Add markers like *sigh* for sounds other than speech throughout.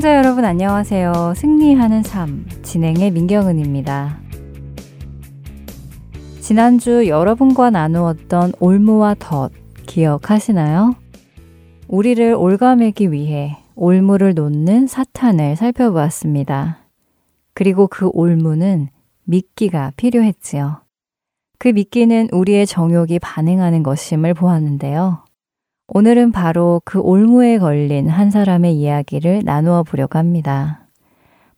애청자 여러분 안녕하세요. 승리하는 삶 진행의 민경은입니다. 지난주 여러분과 나누었던 올무와 덫 기억하시나요? 우리를 올가매기 위해 올무를 놓는 사탄을 살펴보았습니다. 그리고 그 올무는 미끼가 필요했지요. 그 미끼는 우리의 정욕이 반응하는 것임을 보았는데요. 오늘은 바로 그 올무에 걸린 한 사람의 이야기를 나누어 보려고 합니다.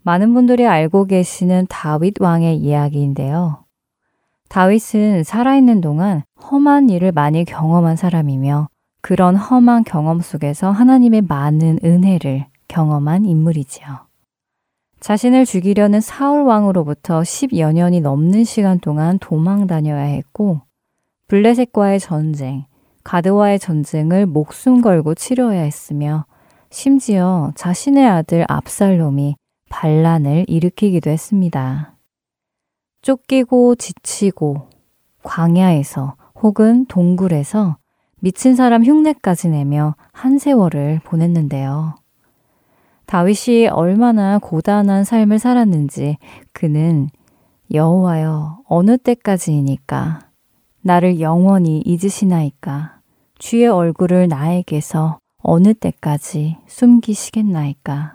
많은 분들이 알고 계시는 다윗 왕의 이야기인데요. 다윗은 살아있는 동안 험한 일을 많이 경험한 사람이며 그런 험한 경험 속에서 하나님의 많은 은혜를 경험한 인물이지요. 자신을 죽이려는 사울 왕으로부터 10여 년이 넘는 시간 동안 도망 다녀야 했고 블레셋과의 전쟁, 가드와의 전쟁을 목숨 걸고 치러야 했으며 심지어 자신의 아들 압살롬이 반란을 일으키기도 했습니다. 쫓기고 지치고 광야에서 혹은 동굴에서 미친 사람 흉내까지 내며 한 세월을 보냈는데요. 다윗이 얼마나 고단한 삶을 살았는지 그는 여호와여 어느 때까지이니까 나를 영원히 잊으시나이까? 주의 얼굴을 나에게서 어느 때까지 숨기시겠나이까?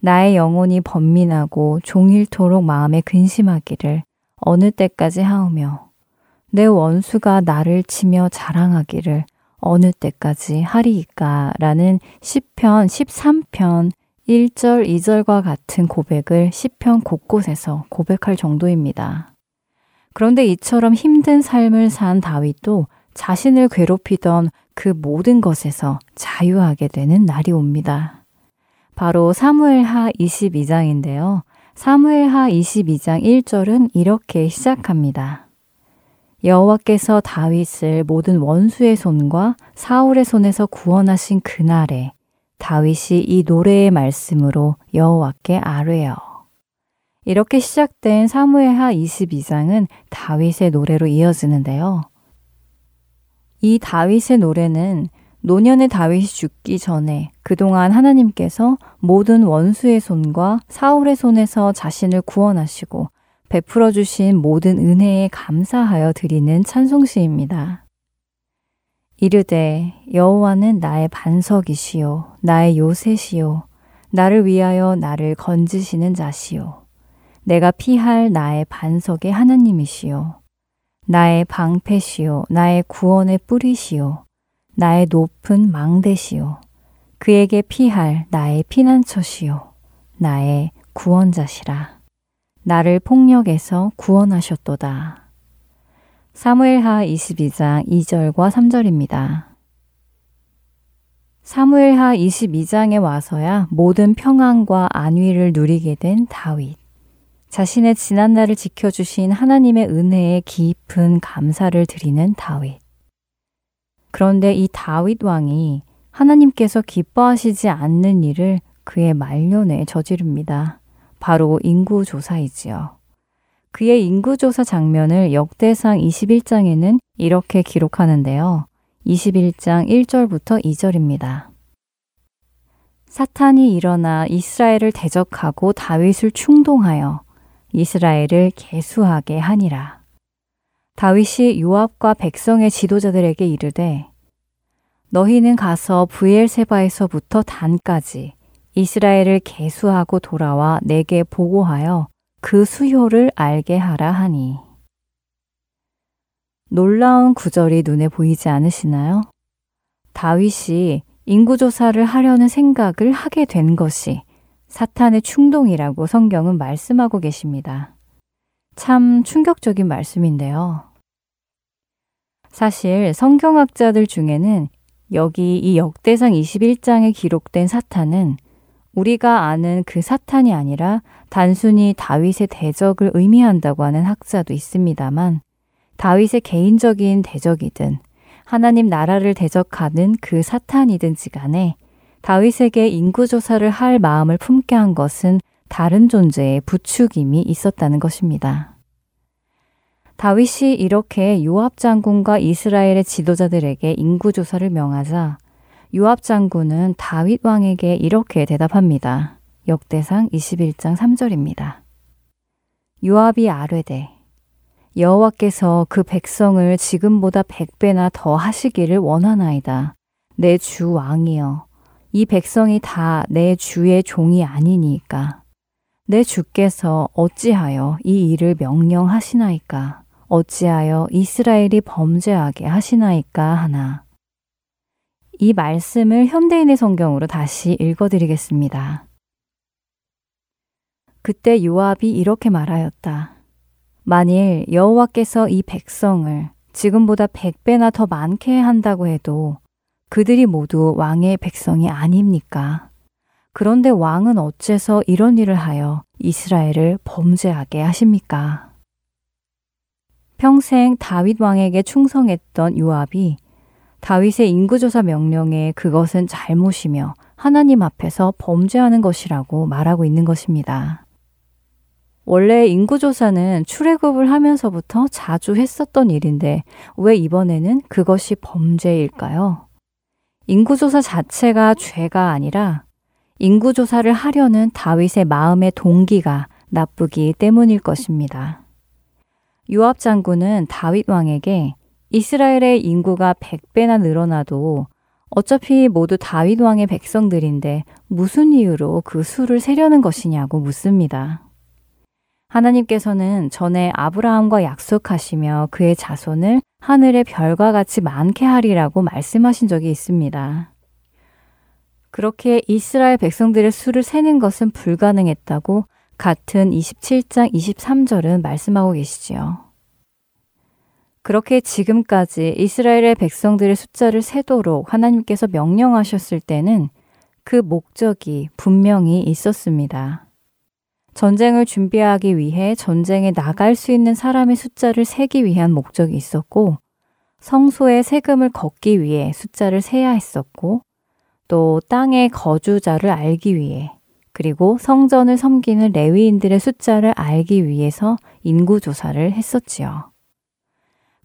나의 영혼이 번민하고 종일토록 마음에 근심하기를 어느 때까지 하오며 내 원수가 나를 치며 자랑하기를 어느 때까지 하리이까? 라는 10편, 13편 1절, 2절과 같은 고백을 10편 곳곳에서 고백할 정도입니다. 그런데 이처럼 힘든 삶을 산 다윗도 자신을 괴롭히던 그 모든 것에서 자유하게 되는 날이 옵니다. 바로 사무엘하 22장인데요. 사무엘하 22장 1절은 이렇게 시작합니다. 여호와께서 다윗을 모든 원수의 손과 사울의 손에서 구원하신 그날에 다윗이 이 노래의 말씀으로 여호와께 아뢰어 이렇게 시작된 사무엘하 22장은 다윗의 노래로 이어지는데요. 이 다윗의 노래는 노년의 다윗이 죽기 전에 그동안 하나님께서 모든 원수의 손과 사울의 손에서 자신을 구원하시고 베풀어 주신 모든 은혜에 감사하여 드리는 찬송시입니다. 이르되 여호와는 나의 반석이시요 나의 요새시요 나를 위하여 나를 건지시는 자시요 내가 피할 나의 반석의 하나님이시요. 나의 방패시요. 나의 구원의 뿌리시요. 나의 높은 망대시요. 그에게 피할 나의 피난처시요. 나의 구원자시라. 나를 폭력에서 구원하셨도다. 사무엘하 22장 2절과 3절입니다. 사무엘하 22장에 와서야 모든 평안과 안위를 누리게 된 다윗. 자신의 지난날을 지켜주신 하나님의 은혜에 깊은 감사를 드리는 다윗. 그런데 이 다윗 왕이 하나님께서 기뻐하시지 않는 일을 그의 말년에 저지릅니다. 바로 인구조사이지요. 그의 인구조사 장면을 역대상 21장에는 이렇게 기록하는데요. 21장 1절부터 2절입니다. 사탄이 일어나 이스라엘을 대적하고 다윗을 충동하여 이스라엘을 개수하게 하니라. 다윗이 요압과 백성의 지도자들에게 이르되 너희는 가서 부엘세바에서부터 단까지 이스라엘을 개수하고 돌아와 내게 보고하여 그 수효를 알게 하라 하니 놀라운 구절이 눈에 보이지 않으시나요? 다윗이 인구조사를 하려는 생각을 하게 된 것이 사탄의 충동이라고 성경은 말씀하고 계십니다. 참 충격적인 말씀인데요. 사실 성경학자들 중에는 여기 이 역대상 21장에 기록된 사탄은 우리가 아는 그 사탄이 아니라 단순히 다윗의 대적을 의미한다고 하는 학자도 있습니다만 다윗의 개인적인 대적이든 하나님 나라를 대적하는 그 사탄이든지 간에 다윗에게 인구 조사를 할 마음을 품게 한 것은 다른 존재의 부추김이 있었다는 것입니다. 다윗이 이렇게 요압 장군과 이스라엘의 지도자들에게 인구 조사를 명하자 요압 장군은 다윗 왕에게 이렇게 대답합니다. 역대상 21장 3절입니다. 요압이 아뢰되 여호와께서 그 백성을 지금보다 백배나 더 하시기를 원하나이다. 내 주 왕이여 이 백성이 다 내 주의 종이 아니니까. 내 주께서 어찌하여 이 일을 명령하시나이까? 어찌하여 이스라엘이 범죄하게 하시나이까 하나. 이 말씀을 현대인의 성경으로 다시 읽어드리겠습니다. 그때 요압이 이렇게 말하였다. 만일 여호와께서 이 백성을 지금보다 백배나 더 많게 한다고 해도 그들이 모두 왕의 백성이 아닙니까? 그런데 왕은 어째서 이런 일을 하여 이스라엘을 범죄하게 하십니까? 평생 다윗 왕에게 충성했던 요압이 다윗의 인구조사 명령에 그것은 잘못이며 하나님 앞에서 범죄하는 것이라고 말하고 있는 것입니다. 원래 인구조사는 출애굽을 하면서부터 자주 했었던 일인데 왜 이번에는 그것이 범죄일까요? 인구조사 자체가 죄가 아니라 인구조사를 하려는 다윗의 마음의 동기가 나쁘기 때문일 것입니다. 요압 장군은 다윗 왕에게 이스라엘의 인구가 100배나 늘어나도 어차피 모두 다윗 왕의 백성들인데 무슨 이유로 그 수를 세려는 것이냐고 묻습니다. 하나님께서는 전에 아브라함과 약속하시며 그의 자손을 하늘의 별과 같이 많게 하리라고 말씀하신 적이 있습니다. 그렇게 이스라엘 백성들의 수를 세는 것은 불가능했다고 같은 27장 23절은 말씀하고 계시지요. 그렇게 지금까지 이스라엘의 백성들의 숫자를 세도록 하나님께서 명령하셨을 때는 그 목적이 분명히 있었습니다. 전쟁을 준비하기 위해 전쟁에 나갈 수 있는 사람의 숫자를 세기 위한 목적이 있었고, 성소에 세금을 걷기 위해 숫자를 세야 했었고, 또 땅의 거주자를 알기 위해, 그리고 성전을 섬기는 레위인들의 숫자를 알기 위해서 인구조사를 했었지요.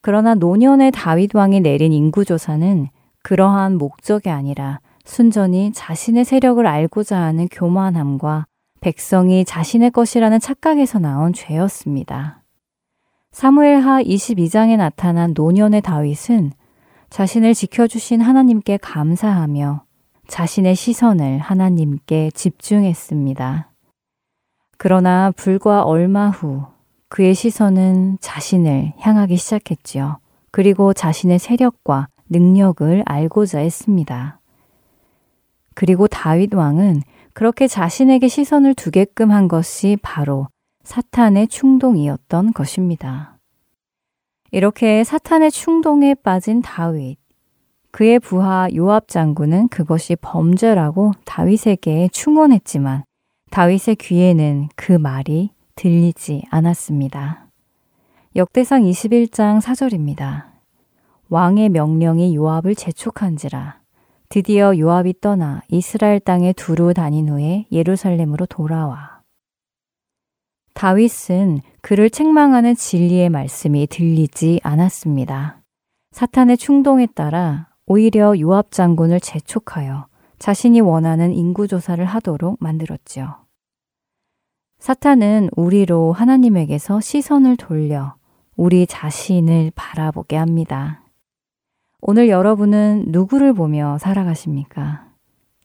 그러나 노년의 다윗 왕이 내린 인구조사는 그러한 목적이 아니라 순전히 자신의 세력을 알고자 하는 교만함과 백성이 자신의 것이라는 착각에서 나온 죄였습니다. 사무엘하 22장에 나타난 노년의 다윗은 자신을 지켜주신 하나님께 감사하며 자신의 시선을 하나님께 집중했습니다. 그러나 불과 얼마 후 그의 시선은 자신을 향하기 시작했지요. 그리고 자신의 세력과 능력을 알고자 했습니다. 그리고 다윗 왕은 그렇게 자신에게 시선을 두게끔 한 것이 바로 사탄의 충동이었던 것입니다. 이렇게 사탄의 충동에 빠진 다윗. 그의 부하 요압 장군은 그것이 범죄라고 다윗에게 충원했지만 다윗의 귀에는 그 말이 들리지 않았습니다. 역대상 21장 4절입니다. 왕의 명령이 요압을 재촉한지라 드디어 요압이 떠나 이스라엘 땅에 두루 다닌 후에 예루살렘으로 돌아와. 다윗은 그를 책망하는 진리의 말씀이 들리지 않았습니다. 사탄의 충동에 따라 오히려 요압 장군을 재촉하여 자신이 원하는 인구 조사를 하도록 만들었지요. 사탄은 우리로 하나님에게서 시선을 돌려 우리 자신을 바라보게 합니다. 오늘 여러분은 누구를 보며 살아가십니까?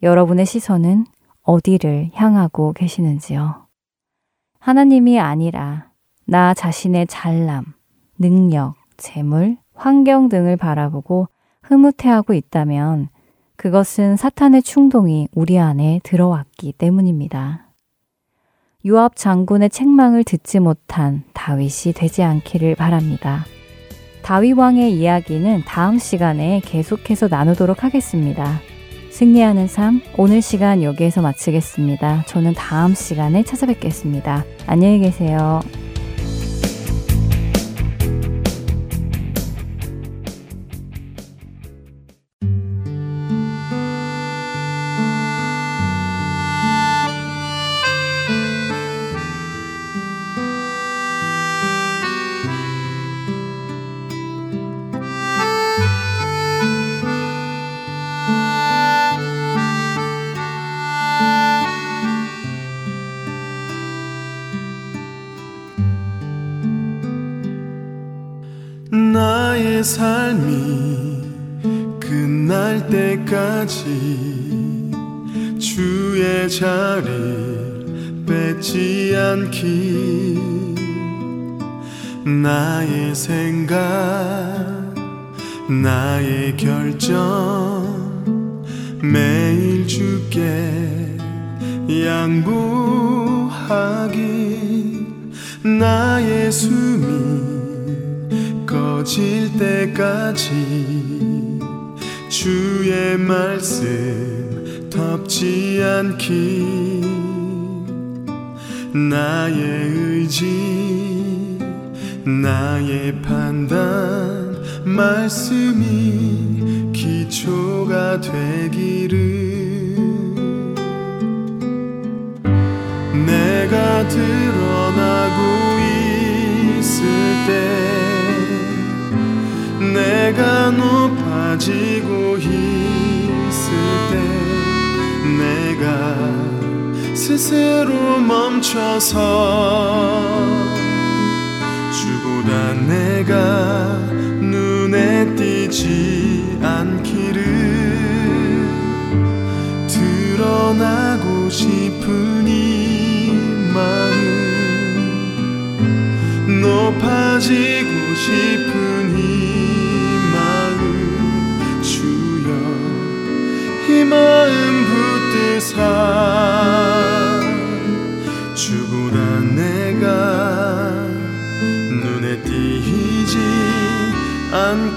여러분의 시선은 어디를 향하고 계시는지요? 하나님이 아니라 나 자신의 잘남, 능력, 재물 환경 등을 바라보고 흐뭇해하고 있다면 그것은 사탄의 충동이 우리 안에 들어왔기 때문입니다. 유압 장군의 책망을 듣지 못한 다윗이 되지 않기를 바랍니다. 다윗 왕의 이야기는 다음 시간에 계속해서 나누도록 하겠습니다. 승리하는 삶, 오늘 시간 여기에서 마치겠습니다. 저는 다음 시간에 찾아뵙겠습니다. 안녕히 계세요.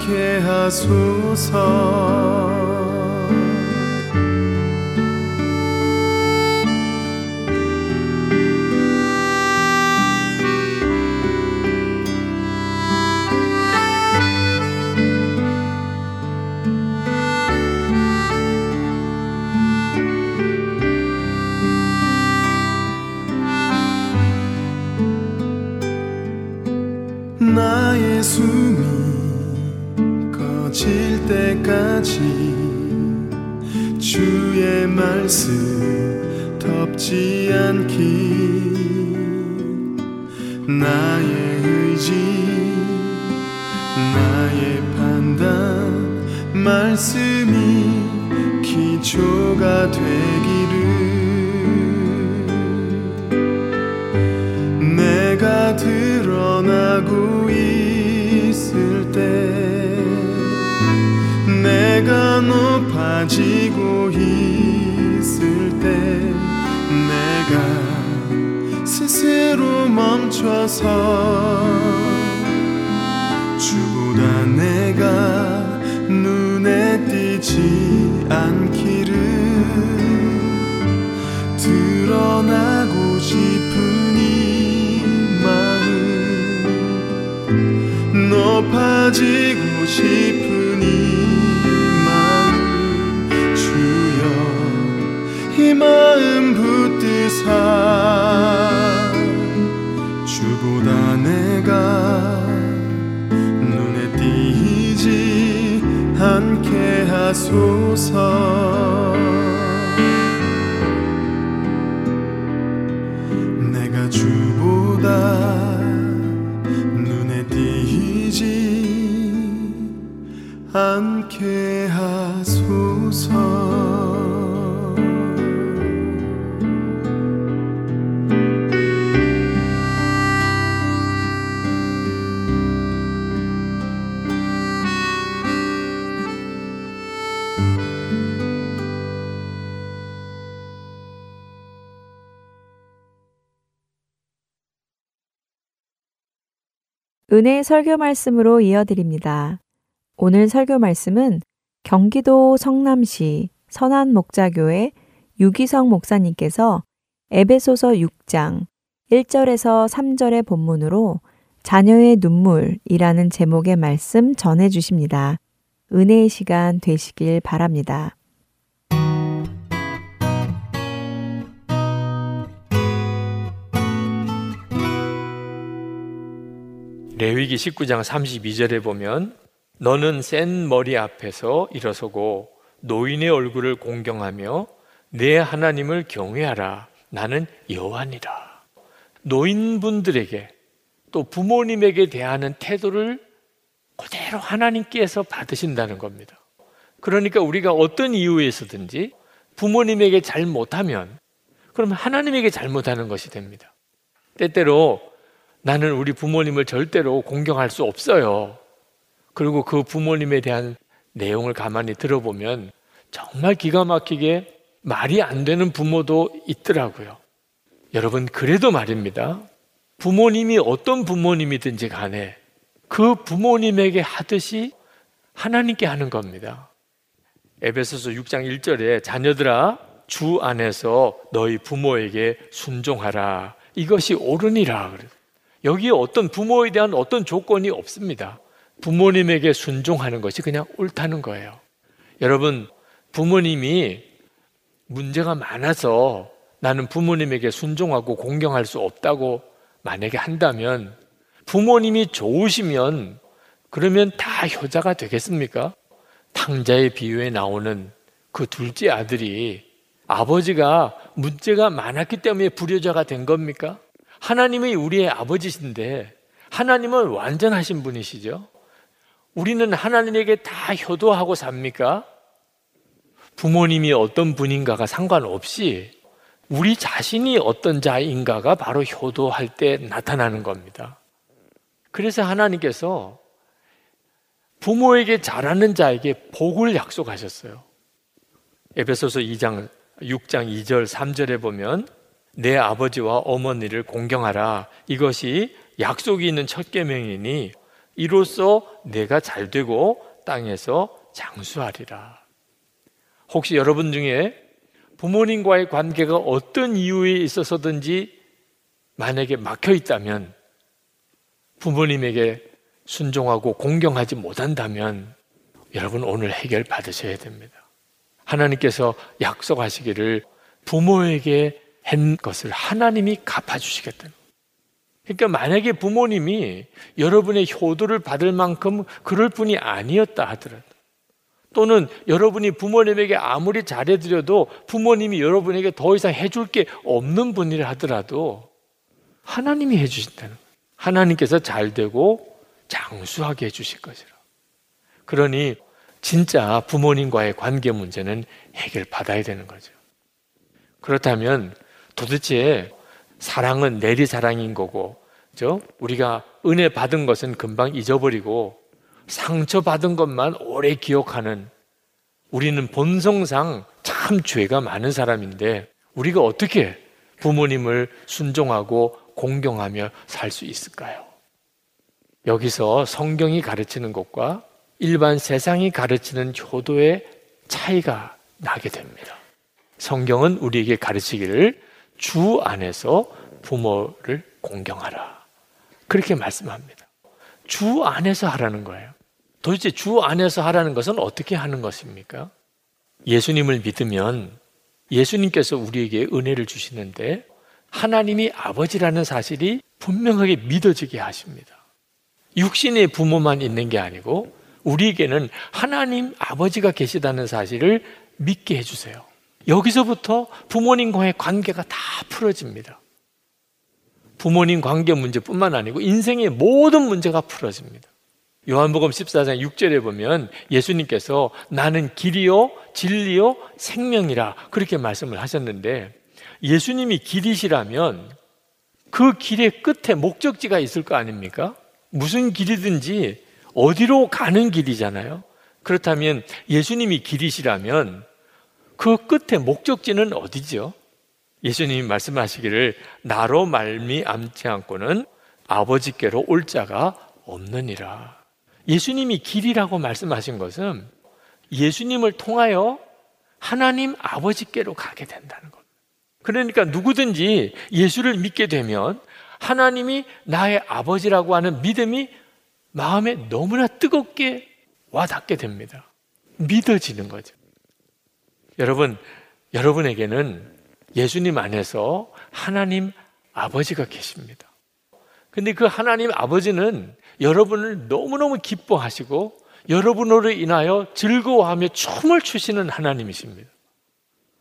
않게 하소서 하소서. 내가 주보다 않게 하소서 은혜 설교 말씀으로 이어드립니다. 오늘 설교 말씀은 경기도 성남시 선한 목자교회 유기성 목사님께서 에베소서 6장 1절에서 3절의 본문으로 자녀의 눈물이라는 제목의 말씀 전해 주십니다. 은혜의 시간 되시길 바랍니다. 레위기 19장 32절에 보면 너는 센 머리 앞에서 일어서고 노인의 얼굴을 공경하며 내 하나님을 경외하라 나는 여호와니라 노인분들에게 또 부모님에게 대하는 태도를 그대로 하나님께서 받으신다는 겁니다. 그러니까 우리가 어떤 이유에서든지 부모님에게 잘못하면 그러면 하나님에게 잘못하는 것이 됩니다. 때때로 나는 우리 부모님을 절대로 공경할 수 없어요. 그리고 그 부모님에 대한 내용을 가만히 들어보면 정말 기가 막히게 말이 안 되는 부모도 있더라고요. 여러분, 그래도 말입니다. 부모님이 어떤 부모님이든지 간에 그 부모님에게 하듯이 하나님께 하는 겁니다. 에베소서 6장 1절에 자녀들아 주 안에서 너희 부모에게 순종하라. 이것이 옳으니라. 여기에 어떤 부모에 대한 어떤 조건이 없습니다. 부모님에게 순종하는 것이 그냥 옳다는 거예요. 여러분, 부모님이 문제가 많아서 나는 부모님에게 순종하고 공경할 수 없다고 만약에 한다면 부모님이 좋으시면 그러면 다 효자가 되겠습니까? 탕자의 비유에 나오는 그 둘째 아들이 아버지가 문제가 많았기 때문에 불효자가 된 겁니까? 하나님이 우리의 아버지신데 하나님은 완전하신 분이시죠. 우리는 하나님에게 다 효도하고 삽니까? 부모님이 어떤 분인가가 상관없이 우리 자신이 어떤 자인가가 바로 효도할 때 나타나는 겁니다. 그래서 하나님께서 부모에게 잘하는 자에게 복을 약속하셨어요. 에베소서 2장 6장 2절 3절에 보면 내 아버지와 어머니를 공경하라. 이것이 약속이 있는 첫 계명이니 이로써 내가 잘 되고 땅에서 장수하리라. 혹시 여러분 중에 부모님과의 관계가 어떤 이유에 있어서든지 만약에 막혀 있다면 부모님에게 순종하고 공경하지 못한다면 여러분 오늘 해결 받으셔야 됩니다. 하나님께서 약속하시기를 부모에게 한 것을 하나님이 갚아주시겠다는 그러니까 만약에 부모님이 여러분의 효도를 받을 만큼 그럴 분이 아니었다 하더라도 또는 여러분이 부모님에게 아무리 잘해드려도 부모님이 여러분에게 더 이상 해줄 게 없는 분이라 하더라도 하나님이 해주신다는 거예요. 하나님께서 잘 되고 장수하게 해주실 것이라. 그러니 진짜 부모님과의 관계 문제는 해결받아야 되는 거죠. 그렇다면 도대체 사랑은 내리 사랑인 거고, 죠? 우리가 은혜 받은 것은 금방 잊어버리고 상처 받은 것만 오래 기억하는 우리는 본성상 참 죄가 많은 사람인데 우리가 어떻게 부모님을 순종하고 공경하며 살 수 있을까요? 여기서 성경이 가르치는 것과 일반 세상이 가르치는 효도의 차이가 나게 됩니다. 성경은 우리에게 가르치기를 주 안에서 부모를 공경하라. 그렇게 말씀합니다. 주 안에서 하라는 거예요. 도대체 주 안에서 하라는 것은 어떻게 하는 것입니까? 예수님을 믿으면 예수님께서 우리에게 은혜를 주시는데 하나님이 아버지라는 사실이 분명하게 믿어지게 하십니다. 육신의 부모만 있는 게 아니고 우리에게는 하나님 아버지가 계시다는 사실을 믿게 해주세요. 여기서부터 부모님과의 관계가 다 풀어집니다. 부모님 관계 문제뿐만 아니고 인생의 모든 문제가 풀어집니다. 요한복음 14장 6절에 보면 예수님께서 나는 길이요, 진리요, 생명이라 그렇게 말씀을 하셨는데 예수님이 길이시라면 그 길의 끝에 목적지가 있을 거 아닙니까? 무슨 길이든지 어디로 가는 길이잖아요. 그렇다면 예수님이 길이시라면 그 끝에 목적지는 어디죠? 예수님이 말씀하시기를 나로 말미암지 않고는 아버지께로 올 자가 없느니라. 예수님이 길이라고 말씀하신 것은 예수님을 통하여 하나님 아버지께로 가게 된다는 것. 그러니까 누구든지 예수를 믿게 되면 하나님이 나의 아버지라고 하는 믿음이 마음에 너무나 뜨겁게 와닿게 됩니다. 믿어지는 거죠. 여러분, 여러분에게는 예수님 안에서 하나님 아버지가 계십니다. 근데 그 하나님 아버지는 여러분을 너무너무 기뻐하시고 여러분으로 인하여 즐거워하며 춤을 추시는 하나님이십니다.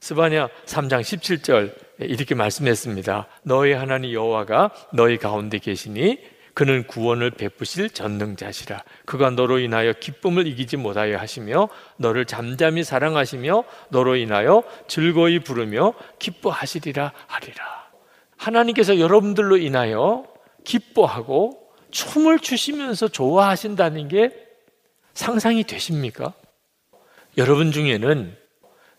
스바냐 3장 17절 이렇게 말씀했습니다. 너희 하나님 여호와가 너희 가운데 계시니 그는 구원을 베푸실 전능자시라. 그가 너로 인하여 기쁨을 이기지 못하여 하시며 너를 잠잠히 사랑하시며 너로 인하여 즐거이 부르며 기뻐하시리라 하리라. 하나님께서 여러분들로 인하여 기뻐하고 춤을 추시면서 좋아하신다는 게 상상이 되십니까? 여러분 중에는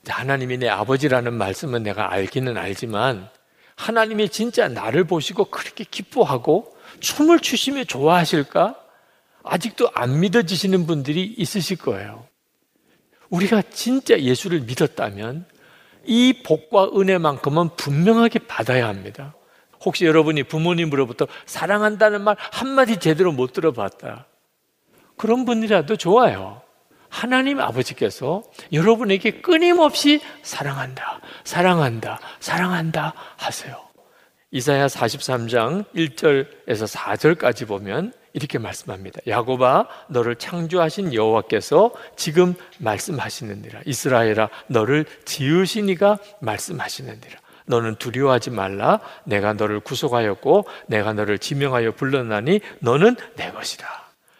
하나님이 내 아버지라는 말씀은 내가 알기는 알지만 하나님이 진짜 나를 보시고 그렇게 기뻐하고 춤을 추시며 좋아하실까? 아직도 안 믿어지시는 분들이 있으실 거예요. 우리가 진짜 예수를 믿었다면 이 복과 은혜만큼은 분명하게 받아야 합니다. 혹시 여러분이 부모님으로부터 사랑한다는 말 한마디 제대로 못 들어봤다. 그런 분이라도 좋아요. 하나님 아버지께서 여러분에게 끊임없이 사랑한다, 사랑한다, 사랑한다 하세요. 이사야 43장 1절에서 4절까지 보면 이렇게 말씀합니다. 야곱아 너를 창조하신 여호와께서 지금 말씀하시느니라. 이스라엘아 너를 지으시니가 말씀하시느니라. 너는 두려워하지 말라. 내가 너를 구속하였고 내가 너를 지명하여 불렀나니 너는 내 것이라.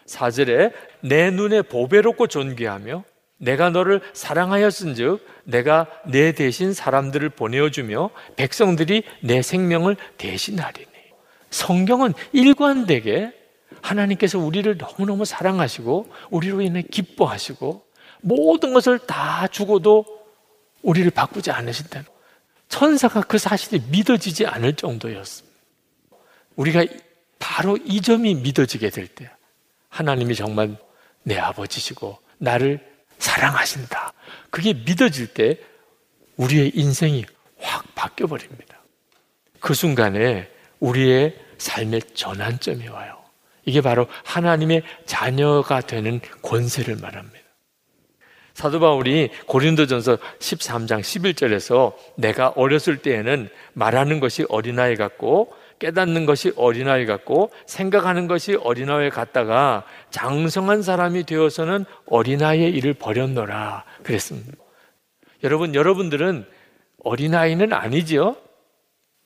4절에 내 눈에 보배롭고 존귀하며 내가 너를 사랑하였은즉 내가 내 대신 사람들을 보내어주며 백성들이 내 생명을 대신하리니. 성경은 일관되게 하나님께서 우리를 너무너무 사랑하시고 우리로 인해 기뻐하시고 모든 것을 다 주고도 우리를 바꾸지 않으신다는 천사가 그 사실이 믿어지지 않을 정도였습니다. 우리가 바로 이 점이 믿어지게 될 때 하나님이 정말 내 아버지시고 나를 사랑하신다. 그게 믿어질 때 우리의 인생이 확 바뀌어 버립니다. 그 순간에 우리의 삶의 전환점이 와요. 이게 바로 하나님의 자녀가 되는 권세를 말합니다. 사도 바울이 고린도전서 13장 11절에서 내가 어렸을 때에는 말하는 것이 어린아이 같고 깨닫는 것이 어린아이 같고 생각하는 것이 어린아이 같다가 장성한 사람이 되어서는 어린아이의 일을 버렸노라 그랬습니다. 여러분 여러분들은 어린아이는 아니지요?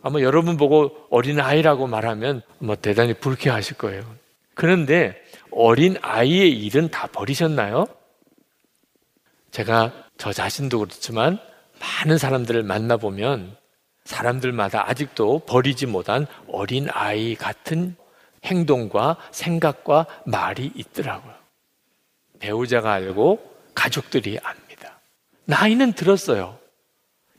아마 여러분 보고 어린아이라고 말하면 뭐 대단히 불쾌하실 거예요. 그런데 어린아이의 일은 다 버리셨나요? 제가 저 자신도 그렇지만 많은 사람들을 만나보면 사람들마다 아직도 버리지 못한 어린 아이 같은 행동과 생각과 말이 있더라고요. 배우자가 알고 가족들이 압니다. 나이는 들었어요.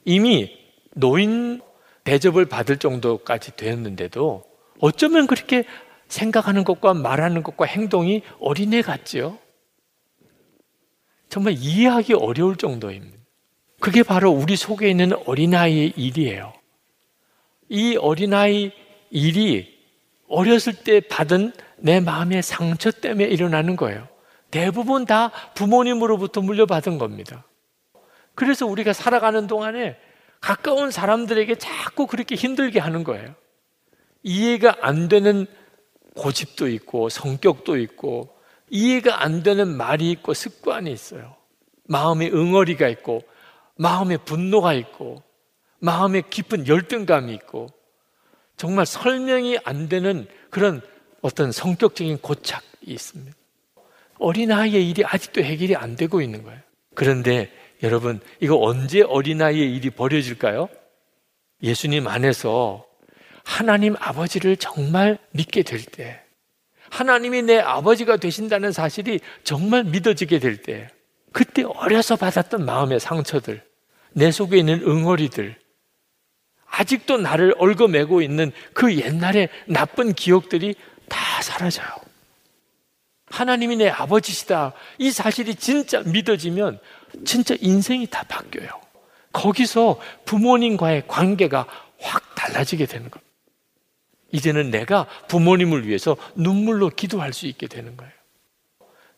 이미 노인 대접을 받을 정도까지 되었는데도 어쩌면 그렇게 생각하는 것과 말하는 것과 행동이 어린애 같지요? 정말 이해하기 어려울 정도입니다. 그게 바로 우리 속에 있는 어린아이의 일이에요. 이 어린아이 일이 어렸을 때 받은 내 마음의 상처 때문에 일어나는 거예요. 대부분 다 부모님으로부터 물려받은 겁니다. 그래서 우리가 살아가는 동안에 가까운 사람들에게 자꾸 그렇게 힘들게 하는 거예요. 이해가 안 되는 고집도 있고 성격도 있고 이해가 안 되는 말이 있고 습관이 있어요. 마음에 응어리가 있고 마음에 분노가 있고 마음에 깊은 열등감이 있고 정말 설명이 안 되는 그런 어떤 성격적인 고착이 있습니다. 어린아이의 일이 아직도 해결이 안 되고 있는 거예요. 그런데 여러분, 이거 언제 어린아이의 일이 벌어질까요? 예수님 안에서 하나님 아버지를 정말 믿게 될 때, 하나님이 내 아버지가 되신다는 사실이 정말 믿어지게 될 때, 그때 어려서 받았던 마음의 상처들, 내 속에 있는 응어리들, 아직도 나를 얽어매고 있는 그 옛날의 나쁜 기억들이 다 사라져요. 하나님이 내 아버지시다. 이 사실이 진짜 믿어지면 진짜 인생이 다 바뀌어요. 거기서 부모님과의 관계가 확 달라지게 되는 겁니다. 이제는 내가 부모님을 위해서 눈물로 기도할 수 있게 되는 거예요.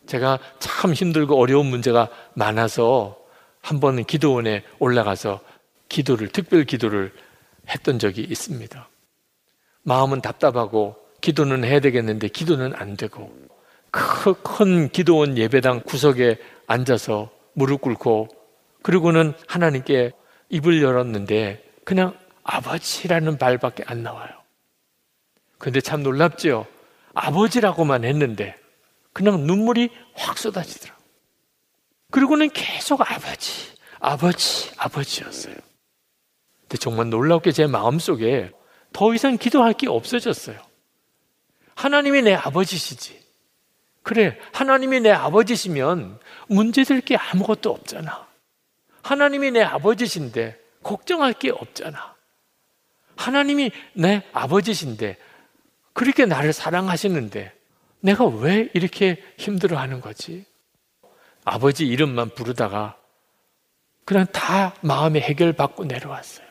제가 참 힘들고 어려운 문제가 많아서 한 번은 기도원에 올라가서 기도를, 특별 기도를 했던 적이 있습니다. 마음은 답답하고 기도는 해야 되겠는데 기도는 안 되고 큰 기도원 예배당 구석에 앉아서 무릎 꿇고 그리고는 하나님께 입을 열었는데 그냥 아버지라는 말밖에 안 나와요. 근데 참 놀랍지요. 아버지라고만 했는데 그냥 눈물이 확 쏟아지더라고. 그리고는 계속 아버지, 아버지, 아버지였어요. 근데 정말 놀랍게 제 마음속에 더 이상 기도할 게 없어졌어요. 하나님이 내 아버지시지. 그래, 하나님이 내 아버지시면 문제될 게 아무것도 없잖아. 하나님이 내 아버지신데 걱정할 게 없잖아. 하나님이 내 아버지신데 그렇게 나를 사랑하시는데 내가 왜 이렇게 힘들어 하는 거지? 아버지 이름만 부르다가 그냥 다 마음에 해결받고 내려왔어요.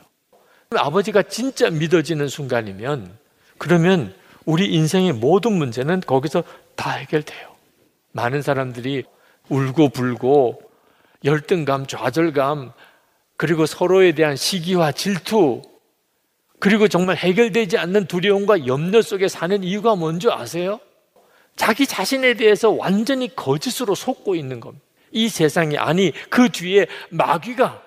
아버지가 진짜 믿어지는 순간이면 그러면 우리 인생의 모든 문제는 거기서 다 해결돼요. 많은 사람들이 울고 불고 열등감, 좌절감, 그리고 서로에 대한 시기와 질투, 그리고 정말 해결되지 않는 두려움과 염려 속에 사는 이유가 뭔지 아세요? 자기 자신에 대해서 완전히 거짓으로 속고 있는 겁니다. 이 세상이 아니 그 뒤에 마귀가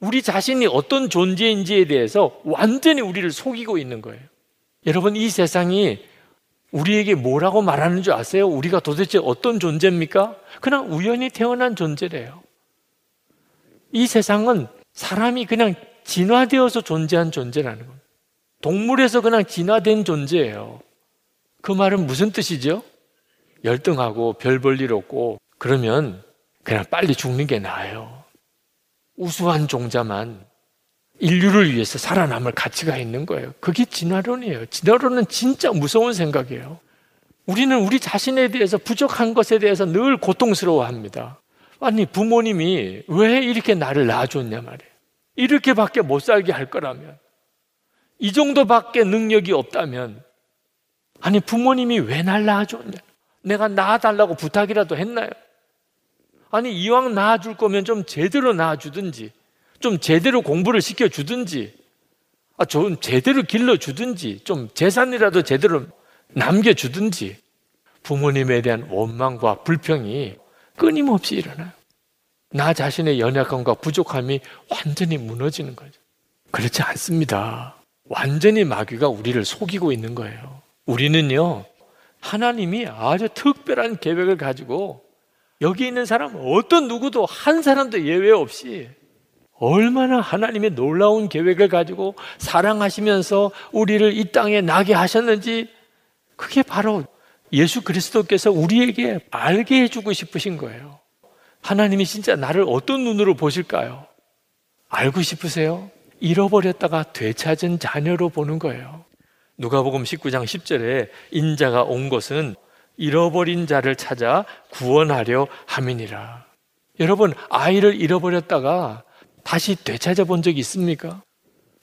우리 자신이 어떤 존재인지에 대해서 완전히 우리를 속이고 있는 거예요. 여러분 이 세상이 우리에게 뭐라고 말하는 줄 아세요? 우리가 도대체 어떤 존재입니까? 그냥 우연히 태어난 존재래요. 이 세상은 사람이 그냥 진화되어서 존재한 존재라는 겁니다. 동물에서 그냥 진화된 존재예요. 그 말은 무슨 뜻이죠? 열등하고 별 볼 일 없고 그러면 그냥 빨리 죽는 게 나아요. 우수한 종자만 인류를 위해서 살아남을 가치가 있는 거예요. 그게 진화론이에요. 진화론은 진짜 무서운 생각이에요. 우리는 우리 자신에 대해서 부족한 것에 대해서 늘 고통스러워 합니다. 아니, 부모님이 왜 이렇게 나를 낳아줬냐 말이에요. 이렇게밖에 못 살게 할 거라면, 이 정도밖에 능력이 없다면, 아니, 부모님이 왜 날 낳아줬냐? 내가 낳아달라고 부탁이라도 했나요? 아니, 이왕 낳아줄 거면 좀 제대로 낳아주든지, 좀 제대로 공부를 시켜주든지, 아, 좀 제대로 길러주든지, 좀 재산이라도 제대로 남겨주든지, 부모님에 대한 원망과 불평이 끊임없이 일어나요. 나 자신의 연약함과 부족함이 완전히 무너지는 거죠. 그렇지 않습니다. 완전히 마귀가 우리를 속이고 있는 거예요. 우리는요, 하나님이 아주 특별한 계획을 가지고 여기 있는 사람 어떤 누구도 한 사람도 예외 없이 얼마나 하나님의 놀라운 계획을 가지고 사랑하시면서 우리를 이 땅에 나게 하셨는지 그게 바로 예수 그리스도께서 우리에게 알게 해주고 싶으신 거예요. 하나님이 진짜 나를 어떤 눈으로 보실까요? 알고 싶으세요? 잃어버렸다가 되찾은 자녀로 보는 거예요. 누가복음 19장 10절에 인자가 온 것은 잃어버린 자를 찾아 구원하려 함이니라. 여러분, 아이를 잃어버렸다가 다시 되찾아 본 적이 있습니까?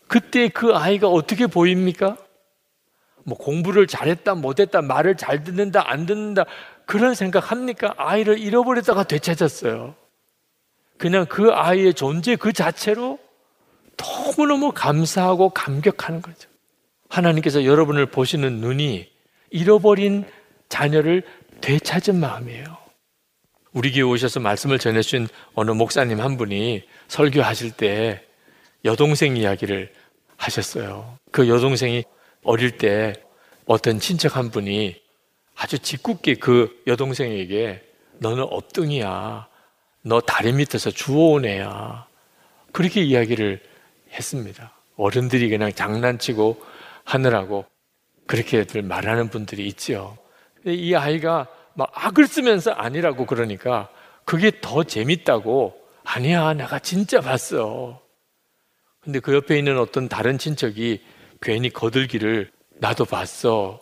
그때 그 아이가 어떻게 보입니까? 뭐 공부를 잘했다, 못했다, 말을 잘 듣는다, 안 듣는다, 그런 생각 합니까? 아이를 잃어버렸다가 되찾았어요. 그냥 그 아이의 존재 그 자체로 너무너무 감사하고 감격하는 거죠. 하나님께서 여러분을 보시는 눈이 잃어버린 자녀를 되찾은 마음이에요. 우리 교회 오셔서 말씀을 전해주신 어느 목사님 한 분이 설교하실 때 여동생 이야기를 하셨어요. 그 여동생이 어릴 때 어떤 친척 한 분이 아주 짓궂게 그 여동생에게 너는 업등이야. 너 다리 밑에서 주워온 애야. 그렇게 이야기를 했습니다. 어른들이 그냥 장난치고 하느라고 그렇게들 말하는 분들이 있지요. 이 아이가 막 악을 쓰면서 아니라고 그러니까 그게 더 재밌다고 아니야 내가 진짜 봤어. 근데 그 옆에 있는 어떤 다른 친척이 괜히 거들기를 나도 봤어.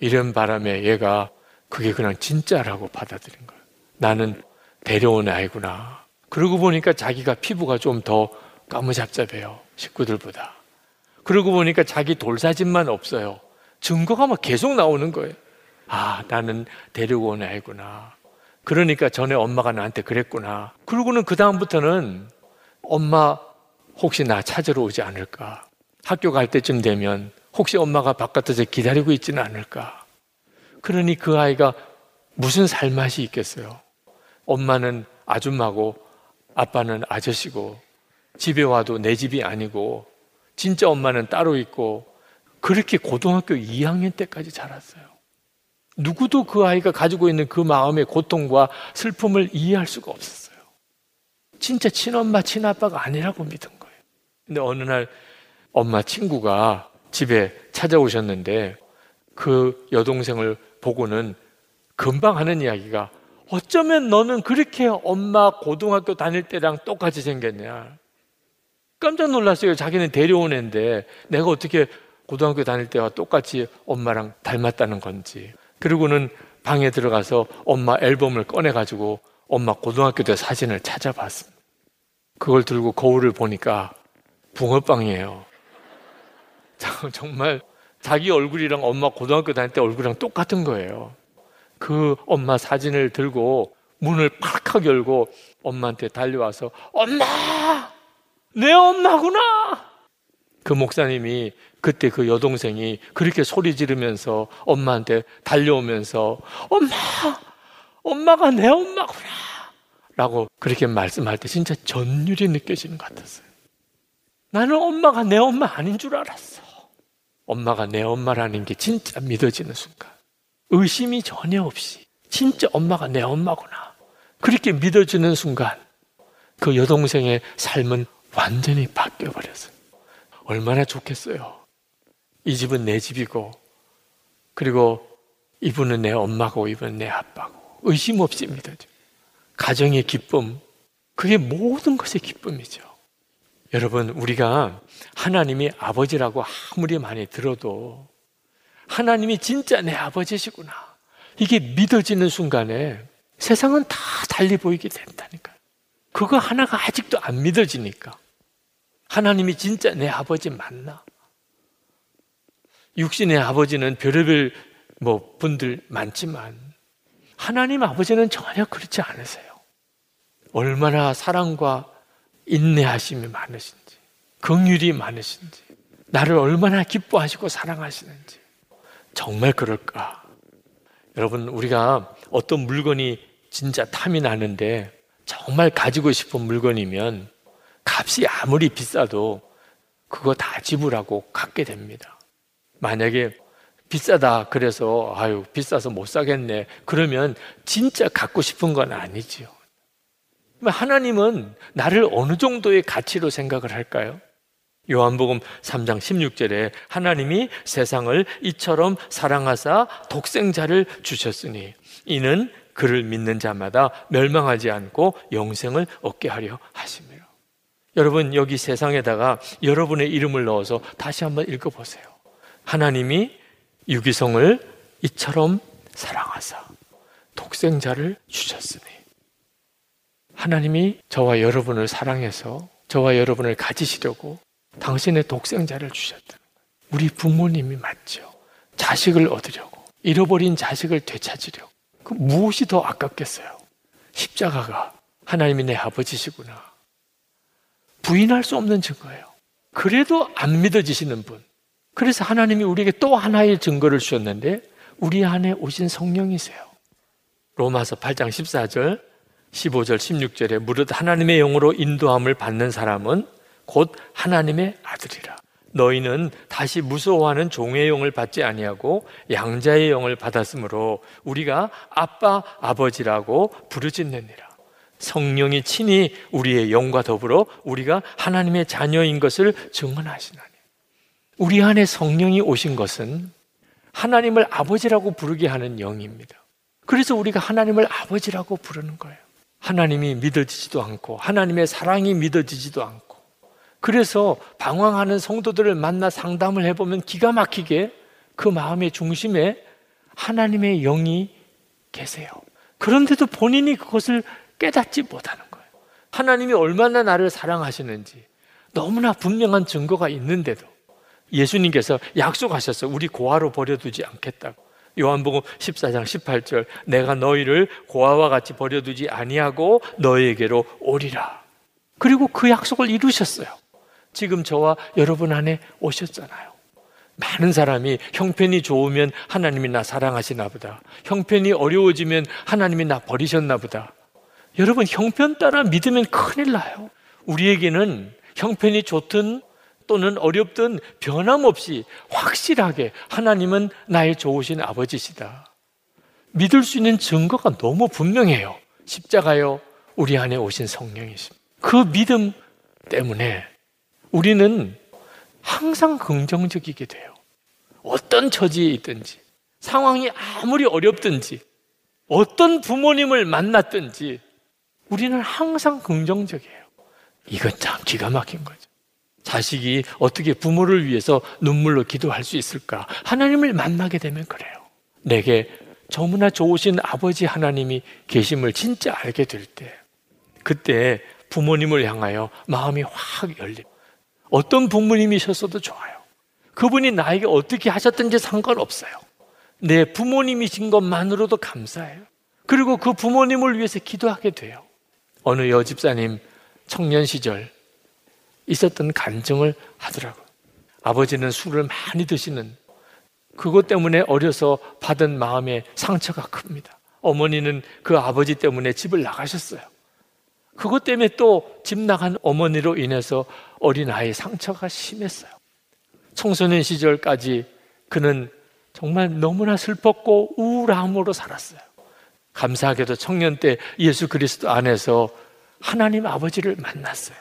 이런 바람에 얘가 그게 그냥 진짜라고 받아들인 거예요. 나는 데려온 아이구나. 그러고 보니까 자기가 피부가 좀 더 까무잡잡해요. 식구들보다. 그러고 보니까 자기 돌사진만 없어요. 증거가 막 계속 나오는 거예요. 아, 나는 데리고 온 아이구나. 그러니까 전에 엄마가 나한테 그랬구나. 그러고는 그다음부터는 엄마 혹시 나 찾으러 오지 않을까? 학교 갈 때쯤 되면 혹시 엄마가 바깥에서 기다리고 있지는 않을까? 그러니 그 아이가 무슨 살맛이 있겠어요? 엄마는 아줌마고 아빠는 아저씨고 집에 와도 내 집이 아니고 진짜 엄마는 따로 있고 그렇게 고등학교 2학년 때까지 자랐어요. 누구도 그 아이가 가지고 있는 그 마음의 고통과 슬픔을 이해할 수가 없었어요. 진짜 친엄마, 친아빠가 아니라고 믿은 거예요. 근데 어느 날 엄마 친구가 집에 찾아오셨는데 그 여동생을 보고는 금방 하는 이야기가 어쩌면 너는 그렇게 엄마 고등학교 다닐 때랑 똑같이 생겼냐. 깜짝 놀랐어요. 자기는 데려온 애인데 내가 어떻게 고등학교 다닐 때와 똑같이 엄마랑 닮았다는 건지. 그리고는 방에 들어가서 엄마 앨범을 꺼내가지고 엄마 고등학교 때 사진을 찾아봤습니다. 그걸 들고 거울을 보니까 붕어빵이에요. *laughs* 정말 자기 얼굴이랑 엄마 고등학교 다닐 때 얼굴이랑 똑같은 거예요. 그 엄마 사진을 들고 문을 팍하게 열고 엄마한테 달려와서 엄마! 내 엄마구나! 그 목사님이 그때 그 여동생이 그렇게 소리 지르면서 엄마한테 달려오면서 엄마! 엄마가 내 엄마구나! 라고 그렇게 말씀할 때 진짜 전율이 느껴지는 것 같았어요. 나는 엄마가 내 엄마 아닌 줄 알았어. 엄마가 내 엄마라는 게 진짜 믿어지는 순간. 의심이 전혀 없이 진짜 엄마가 내 엄마구나. 그렇게 믿어지는 순간 그 여동생의 삶은 완전히 바뀌어 버렸어요. 얼마나 좋겠어요. 이 집은 내 집이고 그리고 이분은 내 엄마고 이분은 내 아빠고 의심 없이 믿어져. 가정의 기쁨 그게 모든 것의 기쁨이죠. 여러분 우리가 하나님이 아버지라고 아무리 많이 들어도 하나님이 진짜 내 아버지시구나. 이게 믿어지는 순간에 세상은 다 달리 보이게 된다니까요. 그거 하나가 아직도 안 믿어지니까. 하나님이 진짜 내 아버지 맞나? 육신의 아버지는 별의별 뭐 분들 많지만 하나님 아버지는 전혀 그렇지 않으세요. 얼마나 사랑과 인내하심이 많으신지, 긍휼이 많으신지, 나를 얼마나 기뻐하시고 사랑하시는지. 정말 그럴까? 여러분, 우리가 어떤 물건이 진짜 탐이 나는데 정말 가지고 싶은 물건이면 값이 아무리 비싸도 그거 다 지불하고 갖게 됩니다. 만약에 비싸다 그래서 아유 비싸서 못 사겠네 그러면 진짜 갖고 싶은 건 아니지요. 하나님은 나를 어느 정도의 가치로 생각을 할까요? 요한복음 3장 16절에 하나님이 세상을 이처럼 사랑하사 독생자를 주셨으니 이는 그를 믿는 자마다 멸망하지 않고 영생을 얻게 하려 하심이라. 여러분 여기 세상에다가 여러분의 이름을 넣어서 다시 한번 읽어 보세요. 하나님이 유기성을 이처럼 사랑하사 독생자를 주셨으니 하나님이 저와 여러분을 사랑해서 저와 여러분을 가지시려고 당신의 독생자를 주셨다는 거예요. 우리 부모님이 맞죠. 자식을 얻으려고 잃어버린 자식을 되찾으려고 그 무엇이 더 아깝겠어요? 십자가가 하나님이 내 아버지시구나. 부인할 수 없는 증거예요. 그래도 안 믿어지시는 분. 그래서 하나님이 우리에게 또 하나의 증거를 주셨는데 우리 안에 오신 성령이세요. 로마서 8장 14절, 15절, 16절에 무릇 하나님의 영으로 인도함을 받는 사람은 곧 하나님의 아들이라. 너희는 다시 무서워하는 종의 영을 받지 아니하고 양자의 영을 받았으므로 우리가 아빠 아버지라고 부르짖느니라. 성령이 친히 우리의 영과 더불어 우리가 하나님의 자녀인 것을 증언하시나니. 우리 안에 성령이 오신 것은 하나님을 아버지라고 부르게 하는 영입니다. 그래서 우리가 하나님을 아버지라고 부르는 거예요. 하나님이 믿어지지도 않고 하나님의 사랑이 믿어지지도 않고 그래서 방황하는 성도들을 만나 상담을 해보면 기가 막히게 그 마음의 중심에 하나님의 영이 계세요. 그런데도 본인이 그것을 깨닫지 못하는 거예요. 하나님이 얼마나 나를 사랑하시는지 너무나 분명한 증거가 있는데도 예수님께서 약속하셨어요. 우리 고아로 버려두지 않겠다고. 요한복음 14장 18절 내가 너희를 고아와 같이 버려두지 아니하고 너희에게로 오리라. 그리고 그 약속을 이루셨어요. 지금 저와 여러분 안에 오셨잖아요. 많은 사람이 형편이 좋으면 하나님이 나 사랑하시나 보다. 형편이 어려워지면 하나님이 나 버리셨나 보다. 여러분, 형편 따라 믿으면 큰일 나요. 우리에게는 형편이 좋든 또는 어렵든 변함없이 확실하게 하나님은 나의 좋으신 아버지시다. 믿을 수 있는 증거가 너무 분명해요. 십자가요, 우리 안에 오신 성령이십니다. 그 믿음 때문에 우리는 항상 긍정적이게 돼요. 어떤 처지에 있든지, 상황이 아무리 어렵든지, 어떤 부모님을 만났든지, 우리는 항상 긍정적이에요. 이건 참 기가 막힌 거죠. 자식이 어떻게 부모를 위해서 눈물로 기도할 수 있을까? 하나님을 만나게 되면 그래요. 내게 너무나 좋으신 아버지 하나님이 계심을 진짜 알게 될 때, 그때 부모님을 향하여 마음이 확 열립니다. 어떤 부모님이셨어도 좋아요. 그분이 나에게 어떻게 하셨든지 상관없어요. 내 부모님이신 것만으로도 감사해요. 그리고 그 부모님을 위해서 기도하게 돼요. 어느 여집사님 청년 시절 있었던 간증을 하더라고요. 아버지는 술을 많이 드시는 그것 때문에 어려서 받은 마음의 상처가 큽니다. 어머니는 그 아버지 때문에 집을 나가셨어요. 그것 때문에 또 집 나간 어머니로 인해서 어린아이 상처가 심했어요. 청소년 시절까지 그는 정말 너무나 슬펐고 우울함으로 살았어요. 감사하게도 청년 때 예수 그리스도 안에서 하나님 아버지를 만났어요.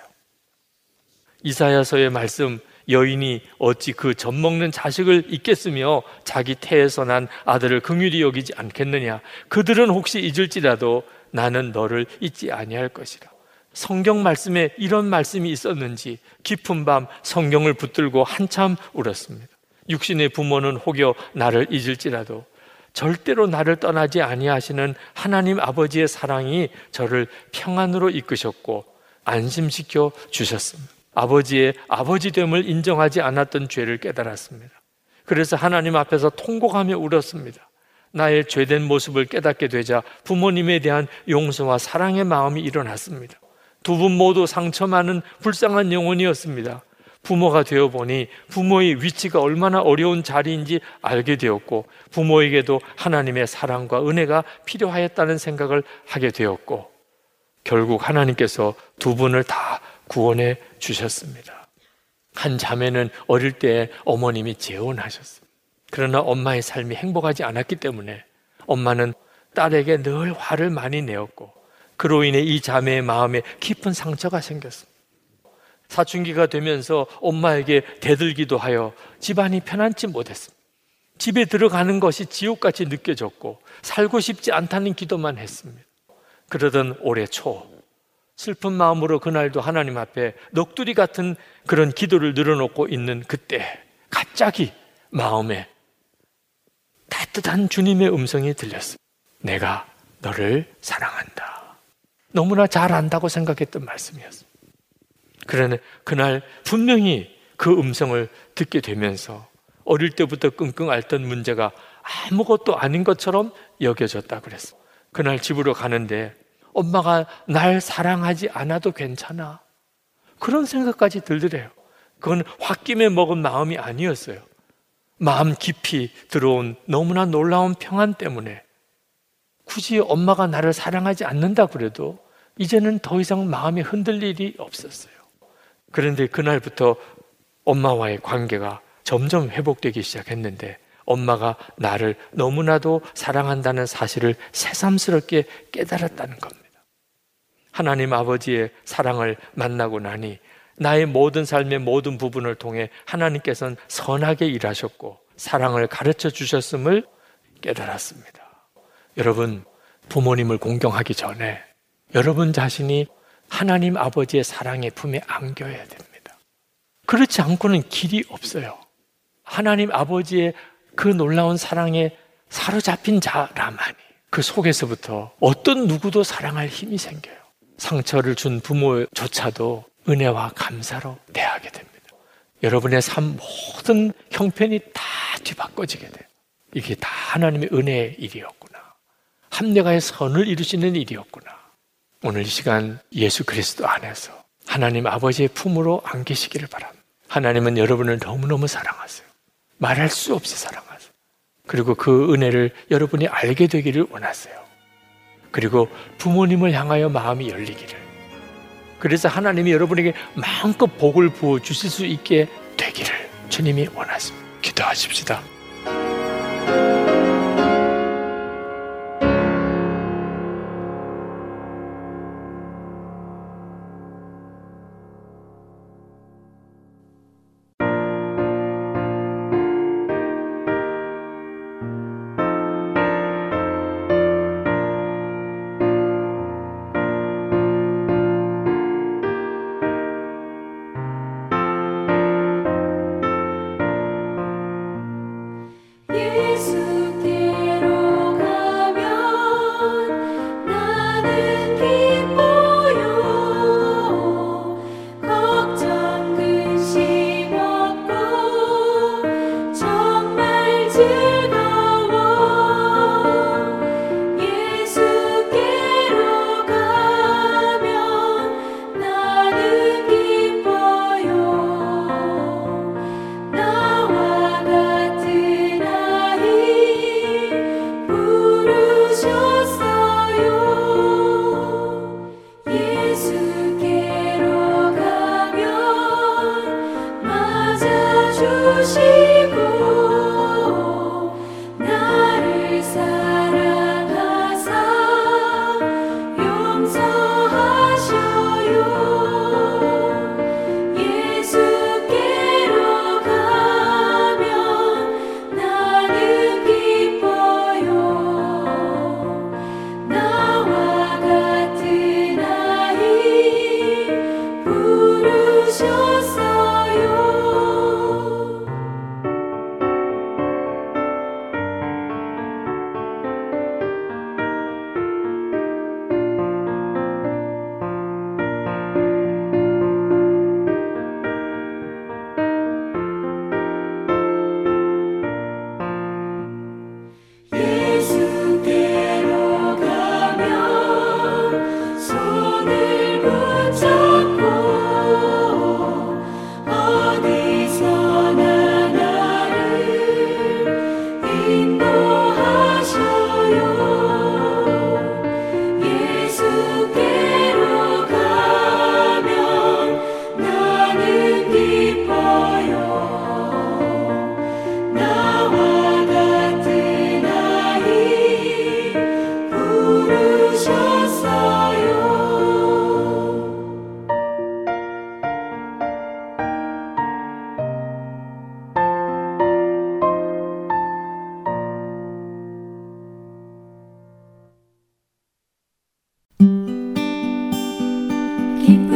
이사야서의 말씀 여인이 어찌 그 젖 먹는 자식을 잊겠으며 자기 태에서 난 아들을 긍휼히 여기지 않겠느냐 그들은 혹시 잊을지라도 나는 너를 잊지 아니할 것이라 성경 말씀에 이런 말씀이 있었는지 깊은 밤 성경을 붙들고 한참 울었습니다. 육신의 부모는 혹여 나를 잊을지라도 절대로 나를 떠나지 아니하시는 하나님 아버지의 사랑이 저를 평안으로 이끄셨고 안심시켜 주셨습니다. 아버지의 아버지됨을 인정하지 않았던 죄를 깨달았습니다. 그래서 하나님 앞에서 통곡하며 울었습니다. 나의 죄된 모습을 깨닫게 되자 부모님에 대한 용서와 사랑의 마음이 일어났습니다. 두 분 모두 상처 많은 불쌍한 영혼이었습니다. 부모가 되어 보니 부모의 위치가 얼마나 어려운 자리인지 알게 되었고 부모에게도 하나님의 사랑과 은혜가 필요하였다는 생각을 하게 되었고 결국 하나님께서 두 분을 다 구원해 주셨습니다. 한 자매는 어릴 때 어머님이 재혼하셨습니다. 그러나 엄마의 삶이 행복하지 않았기 때문에 엄마는 딸에게 늘 화를 많이 내었고 그로 인해 이 자매의 마음에 깊은 상처가 생겼습니다. 사춘기가 되면서 엄마에게 대들기도 하여 집안이 편안치 못했습니다. 집에 들어가는 것이 지옥같이 느껴졌고 살고 싶지 않다는 기도만 했습니다. 그러던 올해 초 슬픈 마음으로 그날도 하나님 앞에 넋두리 같은 그런 기도를 늘어놓고 있는 그때 갑자기 마음에 따뜻한 주님의 음성이 들렸습니다. 내가 너를 사랑한다. 너무나 잘 안다고 생각했던 말씀이었어요. 그러나 그날 분명히 그 음성을 듣게 되면서 어릴 때부터 끙끙 앓던 문제가 아무것도 아닌 것처럼 여겨졌다 그랬어. 그날 집으로 가는데 엄마가 날 사랑하지 않아도 괜찮아. 그런 생각까지 들더래요. 그건 홧김에 먹은 마음이 아니었어요. 마음 깊이 들어온 너무나 놀라운 평안 때문에 굳이 엄마가 나를 사랑하지 않는다 그래도 이제는 더 이상 마음이 흔들릴 일이 없었어요. 그런데 그날부터 엄마와의 관계가 점점 회복되기 시작했는데 엄마가 나를 너무나도 사랑한다는 사실을 새삼스럽게 깨달았다는 겁니다. 하나님 아버지의 사랑을 만나고 나니 나의 모든 삶의 모든 부분을 통해 하나님께서는 선하게 일하셨고 사랑을 가르쳐 주셨음을 깨달았습니다. 여러분, 부모님을 공경하기 전에 여러분 자신이 하나님 아버지의 사랑의 품에 안겨야 됩니다. 그렇지 않고는 길이 없어요. 하나님 아버지의 그 놀라운 사랑에 사로잡힌 자라만이 그 속에서부터 어떤 누구도 사랑할 힘이 생겨요. 상처를 준 부모조차도 은혜와 감사로 대하게 됩니다. 여러분의 삶 모든 형편이 다 뒤바꿔지게 돼요. 이게 다 하나님의 은혜의 일이었구나. 합력하여 선을 이루시는 일이었구나. 오늘 이 시간 예수 그리스도 안에서 하나님 아버지의 품으로 안기시기를 바랍니다. 하나님은 여러분을 너무너무 사랑하세요. 말할 수 없이 사랑하세요. 그리고 그 은혜를 여러분이 알게 되기를 원하세요. 그리고 부모님을 향하여 마음이 열리기를. 그래서 하나님이 여러분에게 마음껏 복을 부어 주실 수 있게 되기를 주님이 원하십니다. 기도하십시다.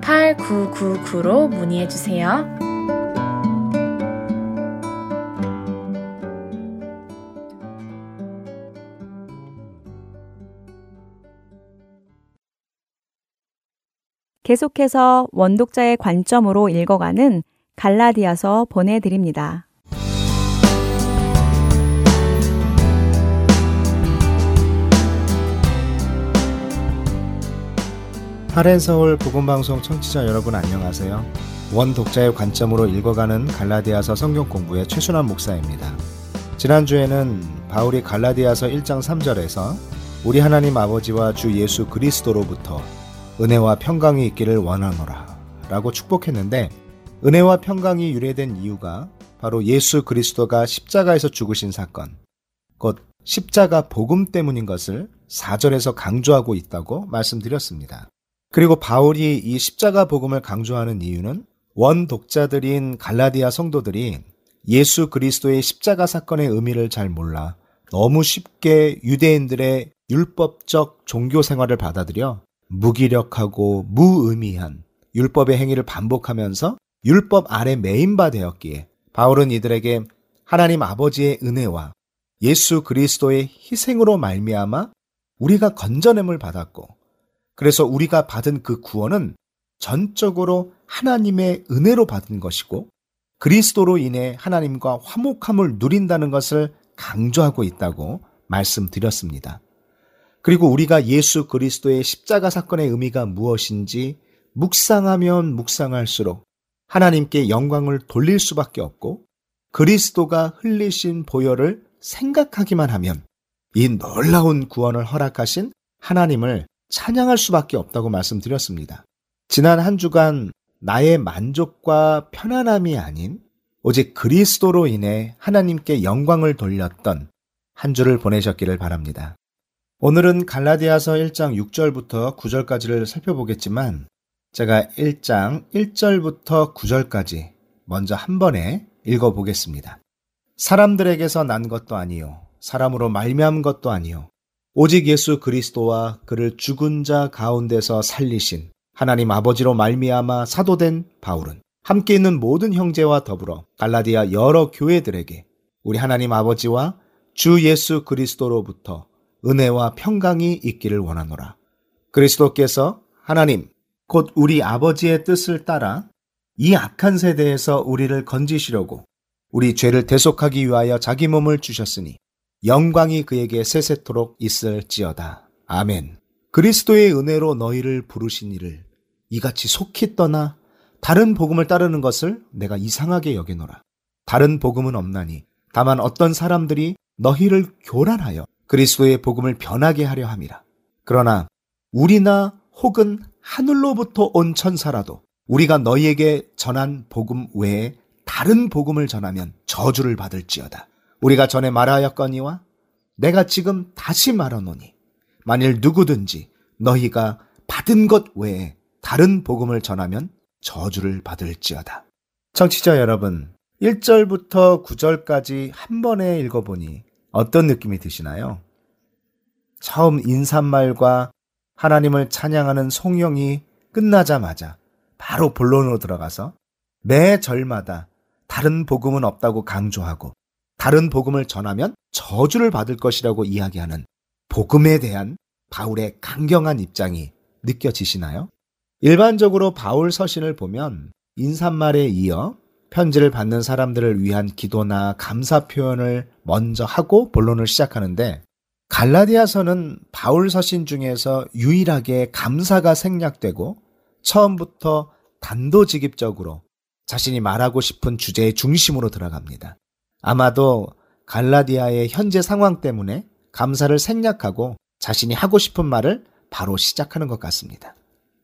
866-8999로 문의해 주세요. 계속해서 원독자의 관점으로 읽어가는 갈라디아서 보내드립니다. 하렌서울 복음방송 청취자 여러분 안녕하세요. 원 독자의 관점으로 읽어가는 갈라디아서 성경 공부의 최순환 목사입니다. 지난주에는 바울이 갈라디아서 1장 3절에서 우리 하나님 아버지와 주 예수 그리스도로부터 은혜와 평강이 있기를 원하노라 라고 축복했는데 은혜와 평강이 유래된 이유가 바로 예수 그리스도가 십자가에서 죽으신 사건, 곧 십자가 복음 때문인 것을 4절에서 강조하고 있다고 말씀드렸습니다. 그리고 바울이 이 십자가 복음을 강조하는 이유는 원 독자들인 갈라디아 성도들이 예수 그리스도의 십자가 사건의 의미를 잘 몰라 너무 쉽게 유대인들의 율법적 종교 생활을 받아들여 무기력하고 무의미한 율법의 행위를 반복하면서 율법 아래 메인바 되었기에 바울은 이들에게 하나님 아버지의 은혜와 예수 그리스도의 희생으로 말미암아 우리가 건져냄을 받았고 그래서 우리가 받은 그 구원은 전적으로 하나님의 은혜로 받은 것이고 그리스도로 인해 하나님과 화목함을 누린다는 것을 강조하고 있다고 말씀드렸습니다. 그리고 우리가 예수 그리스도의 십자가 사건의 의미가 무엇인지 묵상하면 묵상할수록 하나님께 영광을 돌릴 수밖에 없고 그리스도가 흘리신 보혈을 생각하기만 하면 이 놀라운 구원을 허락하신 하나님을 찬양할 수밖에 없다고 말씀드렸습니다. 지난 한 주간 나의 만족과 편안함이 아닌 오직 그리스도로 인해 하나님께 영광을 돌렸던 한 주를 보내셨기를 바랍니다. 오늘은 갈라디아서 1장 6절부터 9절까지를 살펴보겠지만 제가 1장 1절부터 9절까지 먼저 한 번에 읽어 보겠습니다. 사람들에게서 난 것도 아니요 사람으로 말미암은 것도 아니요 오직 예수 그리스도와 그를 죽은 자 가운데서 살리신 하나님 아버지로 말미암아 사도된 바울은 함께 있는 모든 형제와 더불어 갈라디아 여러 교회들에게 우리 하나님 아버지와 주 예수 그리스도로부터 은혜와 평강이 있기를 원하노라. 그리스도께서 하나님 곧 우리 아버지의 뜻을 따라 이 악한 세대에서 우리를 건지시려고 우리 죄를 대속하기 위하여 자기 몸을 주셨으니 영광이 그에게 세세토록 있을지어다. 아멘. 그리스도의 은혜로 너희를 부르신 이를 이같이 속히 떠나 다른 복음을 따르는 것을 내가 이상하게 여기노라. 다른 복음은 없나니 다만 어떤 사람들이 너희를 교란하여 그리스도의 복음을 변하게 하려 함이라. 그러나 우리나 혹은 하늘로부터 온 천사라도 우리가 너희에게 전한 복음 외에 다른 복음을 전하면 저주를 받을지어다. 우리가 전에 말하였거니와 내가 지금 다시 말하노니 만일 누구든지 너희가 받은 것 외에 다른 복음을 전하면 저주를 받을지어다. 청취자 여러분, 1절부터 9절까지 한 번에 읽어보니 어떤 느낌이 드시나요? 처음 인사말과 하나님을 찬양하는 송영이 끝나자마자 바로 본론으로 들어가서 매 절마다 다른 복음은 없다고 강조하고 다른 복음을 전하면 저주를 받을 것이라고 이야기하는 복음에 대한 바울의 강경한 입장이 느껴지시나요? 일반적으로 바울 서신을 보면 인사말에 이어 편지를 받는 사람들을 위한 기도나 감사 표현을 먼저 하고 본론을 시작하는데 갈라디아서는 바울 서신 중에서 유일하게 감사가 생략되고 처음부터 단도직입적으로 자신이 말하고 싶은 주제의 중심으로 들어갑니다. 아마도 갈라디아의 현재 상황 때문에 감사를 생략하고 자신이 하고 싶은 말을 바로 시작하는 것 같습니다.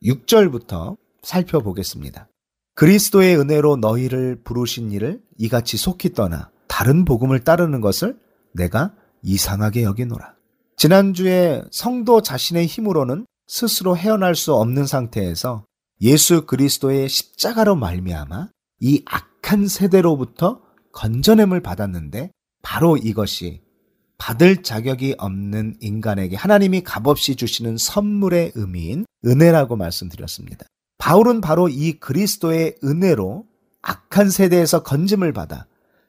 6절부터 살펴보겠습니다. 그리스도의 은혜로 너희를 부르신 이를 이같이 속히 떠나 다른 복음을 따르는 것을 내가 이상하게 여기노라. 지난주에 성도 자신의 힘으로는 스스로 헤어날 수 없는 상태에서 예수 그리스도의 십자가로 말미암아 이 악한 세대로부터 건져냄을 받았는데 바로 이것이 받을 자격이 없는 인간에게 하나님이 값없이 주시는 선물의 의미인 은혜라고 말씀드렸습니다. 바울은 바로 이 그리스도의 은혜로 악한 세대에서 건짐을 받아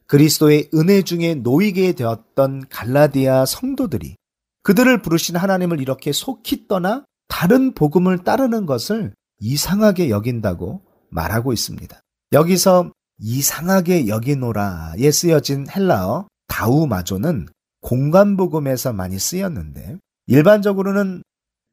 그리스도의 은혜 중에 놓이게 되었던 갈라디아 성도들이 그들을 부르신 하나님을 이렇게 속히 떠나 다른 복음을 따르는 것을 이상하게 여긴다고 말하고 있습니다. 여기서 이상하게 여기노라에 쓰여진 헬라어 다우마조는 공간복음에서 많이 쓰였는데 일반적으로는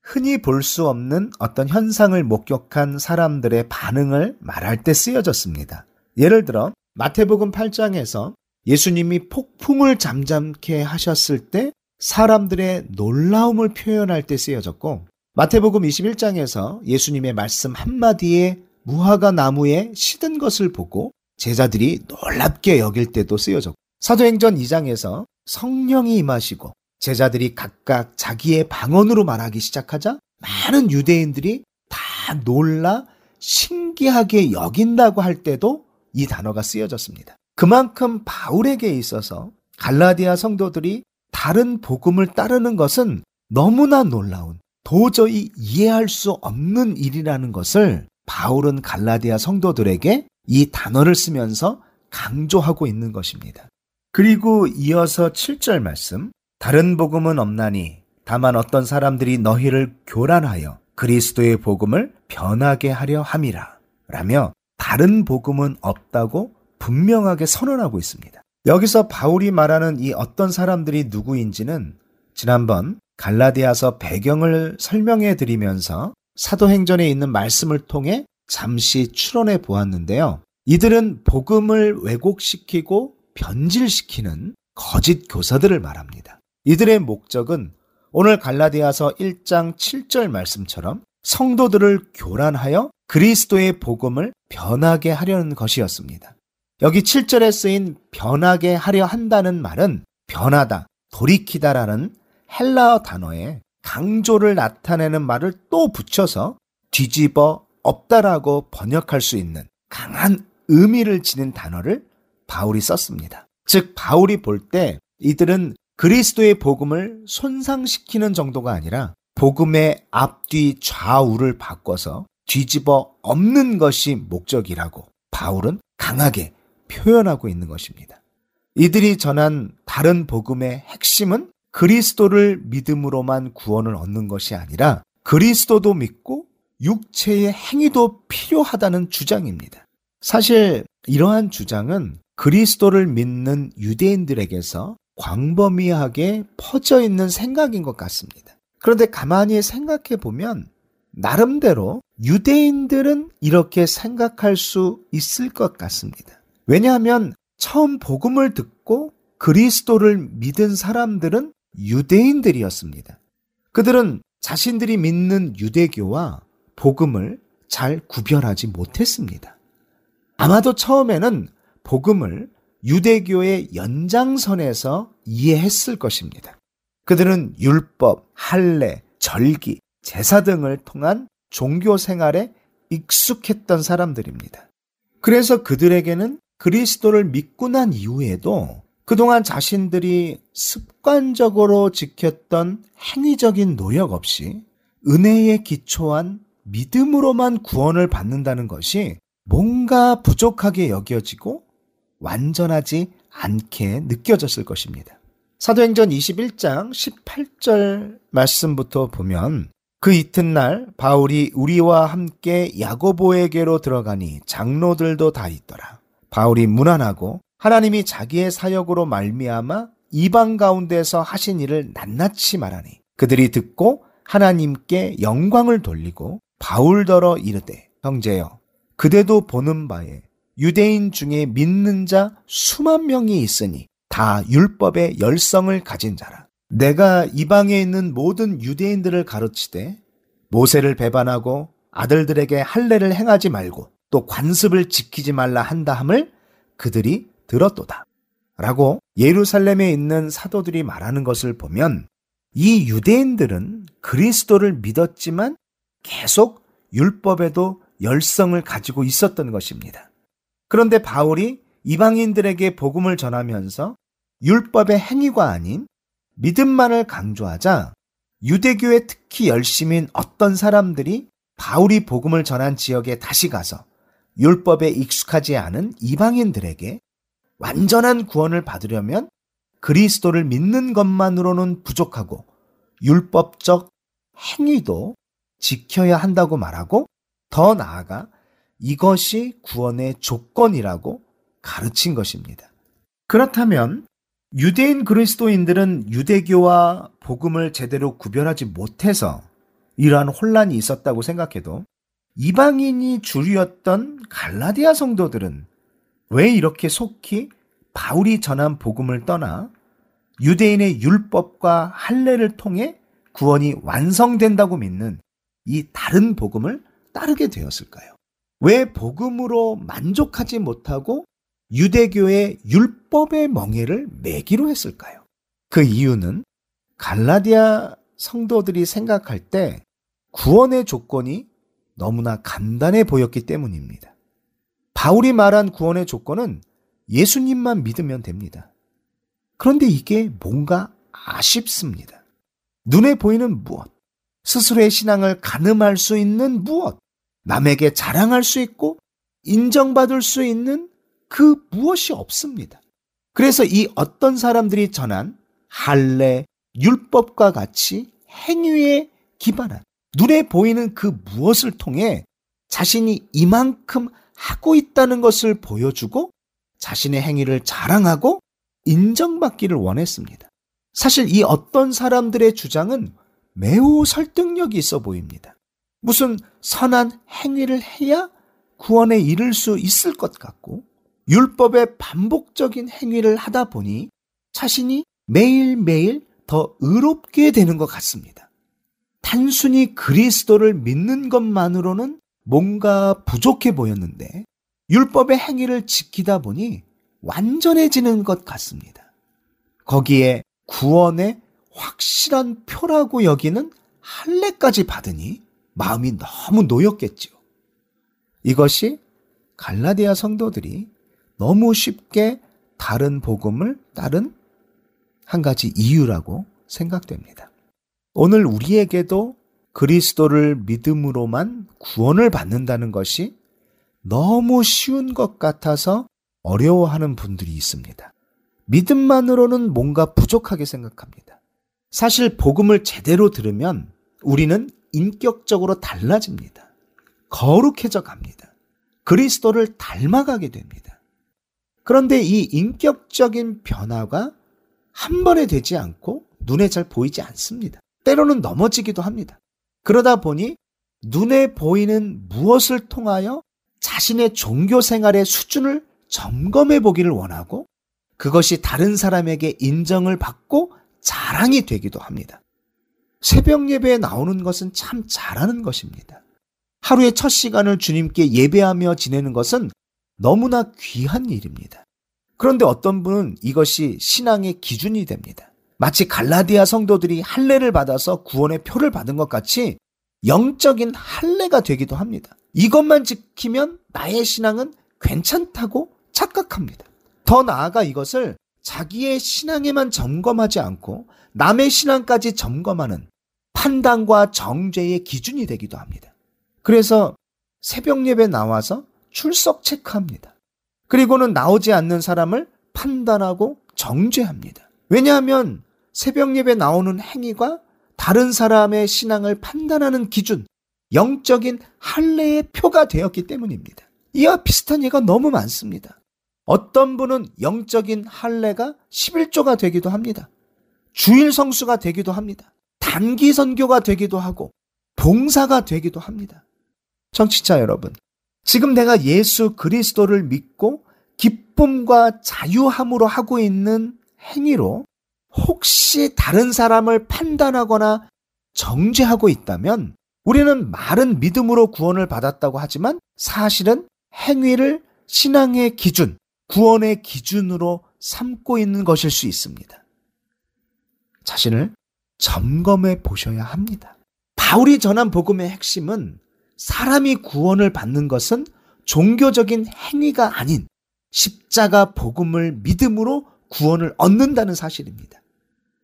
흔히 볼 수 없는 어떤 현상을 목격한 사람들의 반응을 말할 때 쓰여졌습니다. 예를 들어 마태복음 8장에서 예수님이 폭풍을 잠잠케 하셨을 때 사람들의 놀라움을 표현할 때 쓰여졌고 마태복음 21장에서 예수님의 말씀 한마디에 무화과 나무에 시든 것을 보고 제자들이 놀랍게 여길 때도 쓰여졌고 사도행전 2장에서 성령이 임하시고 제자들이 각각 자기의 방언으로 말하기 시작하자 많은 유대인들이 다 놀라 신기하게 여긴다고 할 때도 이 단어가 쓰여졌습니다. 그만큼 바울에게 있어서 갈라디아 성도들이 다른 복음을 따르는 것은 너무나 놀라운 도저히 이해할 수 없는 일이라는 것을 바울은 갈라디아 성도들에게 이 단어를 쓰면서 강조하고 있는 것입니다. 그리고 이어서 7절 말씀 다른 복음은 없나니 다만 어떤 사람들이 너희를 교란하여 그리스도의 복음을 변하게 하려 함이라 라며 다른 복음은 없다고 분명하게 선언하고 있습니다. 여기서 바울이 말하는 이 어떤 사람들이 누구인지는 지난번 갈라디아서 배경을 설명해 드리면서 사도행전에 있는 말씀을 통해 잠시 추론해 보았는데요. 이들은 복음을 왜곡시키고 변질시키는 거짓 교사들을 말합니다. 이들의 목적은 오늘 갈라디아서 1장 7절 말씀처럼 성도들을 교란하여 그리스도의 복음을 변하게 하려는 것이었습니다. 여기 7절에 쓰인 변하게 하려 한다는 말은 변하다, 돌이키다라는 헬라어 단어에 강조를 나타내는 말을 또 붙여서 뒤집어 없다라고 번역할 수 있는 강한 의미를 지닌 단어를 바울이 썼습니다. 즉, 바울이 볼 때 이들은 그리스도의 복음을 손상시키는 정도가 아니라 복음의 앞뒤 좌우를 바꿔서 뒤집어 없는 것이 목적이라고 바울은 강하게 표현하고 있는 것입니다. 이들이 전한 다른 복음의 핵심은 그리스도를 믿음으로만 구원을 얻는 것이 아니라 그리스도도 믿고 육체의 행위도 필요하다는 주장입니다. 사실 이러한 주장은 그리스도를 믿는 유대인들에게서 광범위하게 퍼져 있는 생각인 것 같습니다. 그런데 가만히 생각해 보면 나름대로 유대인들은 이렇게 생각할 수 있을 것 같습니다. 왜냐하면 처음 복음을 듣고 그리스도를 믿은 사람들은 유대인들이었습니다. 그들은 자신들이 믿는 유대교와 복음을 잘 구별하지 못했습니다. 아마도 처음에는 복음을 유대교의 연장선에서 이해했을 것입니다. 그들은 율법, 할례, 절기, 제사 등을 통한 종교 생활에 익숙했던 사람들입니다. 그래서 그들에게는 그리스도를 믿고 난 이후에도 그동안 자신들이 습관적으로 지켰던 행위적인 노력 없이 은혜에 기초한 믿음으로만 구원을 받는다는 것이 뭔가 부족하게 여겨지고 완전하지 않게 느껴졌을 것입니다. 사도행전 21장 18절 말씀부터 보면 그 이튿날 바울이 우리와 함께 야고보에게로 들어가니 장로들도 다 있더라. 바울이 무난하고 하나님이 자기의 사역으로 말미암아 이방 가운데서 하신 일을 낱낱이 말하니 그들이 듣고 하나님께 영광을 돌리고 바울더러 이르되 형제여 그대도 보는 바에 유대인 중에 믿는 자 수만 명이 있으니 다 율법의 열성을 가진 자라. 내가 이방에 있는 모든 유대인들을 가르치되 모세를 배반하고 아들들에게 할례를 행하지 말고 또 관습을 지키지 말라 한다 함을 그들이 들었도다. 라고 예루살렘에 있는 사도들이 말하는 것을 보면 이 유대인들은 그리스도를 믿었지만 계속 율법에도 열성을 가지고 있었던 것입니다. 그런데 바울이 이방인들에게 복음을 전하면서 율법의 행위가 아닌 믿음만을 강조하자 유대교에 특히 열심인 어떤 사람들이 바울이 복음을 전한 지역에 다시 가서 율법에 익숙하지 않은 이방인들에게 완전한 구원을 받으려면 그리스도를 믿는 것만으로는 부족하고 율법적 행위도 지켜야 한다고 말하고 더 나아가 이것이 구원의 조건이라고 가르친 것입니다. 그렇다면 유대인 그리스도인들은 유대교와 복음을 제대로 구별하지 못해서 이러한 혼란이 있었다고 생각해도 이방인이 주류였던 갈라디아 성도들은 왜 이렇게 속히 바울이 전한 복음을 떠나 유대인의 율법과 할례를 통해 구원이 완성된다고 믿는 이 다른 복음을 따르게 되었을까요? 왜 복음으로 만족하지 못하고 유대교의 율법의 멍해를 매기로 했을까요? 그 이유는 갈라디아 성도들이 생각할 때 구원의 조건이 너무나 간단해 보였기 때문입니다. 바울이 말한 구원의 조건은 예수님만 믿으면 됩니다. 그런데 이게 뭔가 아쉽습니다. 눈에 보이는 무엇, 스스로의 신앙을 가늠할 수 있는 무엇, 남에게 자랑할 수 있고 인정받을 수 있는 그 무엇이 없습니다. 그래서 이 어떤 사람들이 전한 할례, 율법과 같이 행위에 기반한 눈에 보이는 그 무엇을 통해 자신이 이만큼 하고 있다는 것을 보여주고 자신의 행위를 자랑하고 인정받기를 원했습니다. 사실 이 어떤 사람들의 주장은 매우 설득력이 있어 보입니다. 무슨 선한 행위를 해야 구원에 이를 수 있을 것 같고 율법의 반복적인 행위를 하다 보니 자신이 매일매일 더 의롭게 되는 것 같습니다. 단순히 그리스도를 믿는 것만으로는 뭔가 부족해 보였는데 율법의 행위를 지키다 보니 완전해지는 것 같습니다. 거기에 구원의 확실한 표라고 여기는 할례까지 받으니 마음이 너무 놓였겠지요. 이것이 갈라디아 성도들이 너무 쉽게 다른 복음을 따른 한 가지 이유라고 생각됩니다. 오늘 우리에게도 그리스도를 믿음으로만 구원을 받는다는 것이 너무 쉬운 것 같아서 어려워하는 분들이 있습니다. 믿음만으로는 뭔가 부족하게 생각합니다. 사실 복음을 제대로 들으면 우리는 인격적으로 달라집니다. 거룩해져 갑니다. 그리스도를 닮아가게 됩니다. 그런데 이 인격적인 변화가 한 번에 되지 않고 눈에 잘 보이지 않습니다. 때로는 넘어지기도 합니다. 그러다 보니 눈에 보이는 무엇을 통하여 자신의 종교 생활의 수준을 점검해 보기를 원하고 그것이 다른 사람에게 인정을 받고 자랑이 되기도 합니다. 새벽 예배에 나오는 것은 참 잘하는 것입니다. 하루의 첫 시간을 주님께 예배하며 지내는 것은 너무나 귀한 일입니다. 그런데 어떤 분은 이것이 신앙의 기준이 됩니다. 마치 갈라디아 성도들이 할례를 받아서 구원의 표를 받은 것 같이 영적인 할례가 되기도 합니다. 이것만 지키면 나의 신앙은 괜찮다고 착각합니다. 더 나아가 이것을 자기의 신앙에만 점검하지 않고 남의 신앙까지 점검하는 판단과 정죄의 기준이 되기도 합니다. 그래서 새벽 예배 나와서 출석 체크합니다. 그리고는 나오지 않는 사람을 판단하고 정죄합니다. 왜냐하면 새벽 예배 나오는 행위가 다른 사람의 신앙을 판단하는 기준, 영적인 할례의 표가 되었기 때문입니다. 이와 비슷한 예가 너무 많습니다. 어떤 분은 영적인 할례가 11조가 되기도 합니다. 주일 성수가 되기도 합니다. 단기 선교가 되기도 하고 봉사가 되기도 합니다. 청취자 여러분, 지금 내가 예수 그리스도를 믿고 기쁨과 자유함으로 하고 있는 행위로 혹시 다른 사람을 판단하거나 정죄하고 있다면 우리는 말은 믿음으로 구원을 받았다고 하지만 사실은 행위를 신앙의 기준, 구원의 기준으로 삼고 있는 것일 수 있습니다. 자신을 점검해 보셔야 합니다. 바울이 전한 복음의 핵심은 사람이 구원을 받는 것은 종교적인 행위가 아닌 십자가 복음을 믿음으로 구원을 얻는다는 사실입니다.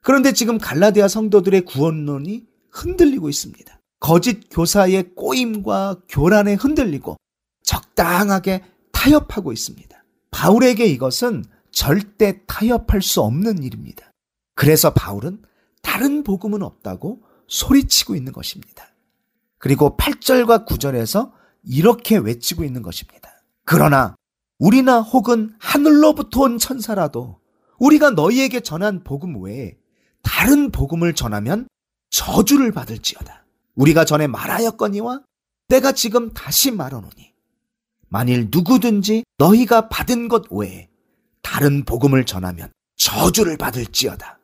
그런데 지금 갈라디아 성도들의 구원론이 흔들리고 있습니다. 거짓 교사의 꼬임과 교란에 흔들리고 적당하게 타협하고 있습니다. 바울에게 이것은 절대 타협할 수 없는 일입니다. 그래서 바울은 다른 복음은 없다고 소리치고 있는 것입니다. 그리고 8절과 9절에서 이렇게 외치고 있는 것입니다. 그러나 우리나 혹은 하늘로부터 온 천사라도 우리가 너희에게 전한 복음 외에 다른 복음을 전하면 저주를 받을지어다. 우리가 전에 말하였거니와 내가 지금 다시 말하노니 만일 누구든지 너희가 받은 것 외에 다른 복음을 전하면 저주를 받을지어다.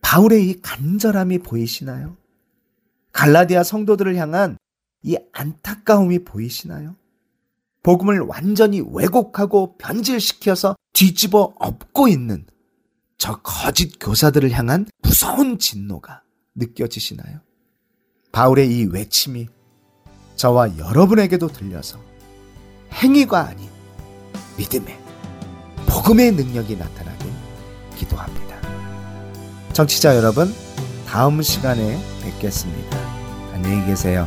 바울의 이 간절함이 보이시나요? 갈라디아 성도들을 향한 이 안타까움이 보이시나요? 복음을 완전히 왜곡하고 변질시켜서 뒤집어 엎고 있는 저 거짓 교사들을 향한 무서운 진노가 느껴지시나요? 바울의 이 외침이 저와 여러분에게도 들려서 행위가 아닌 믿음의 복음의 능력이 나타나길 기도합니다. 정치자 여러분, 다음 시간에 뵙겠습니다. 안녕히 계세요.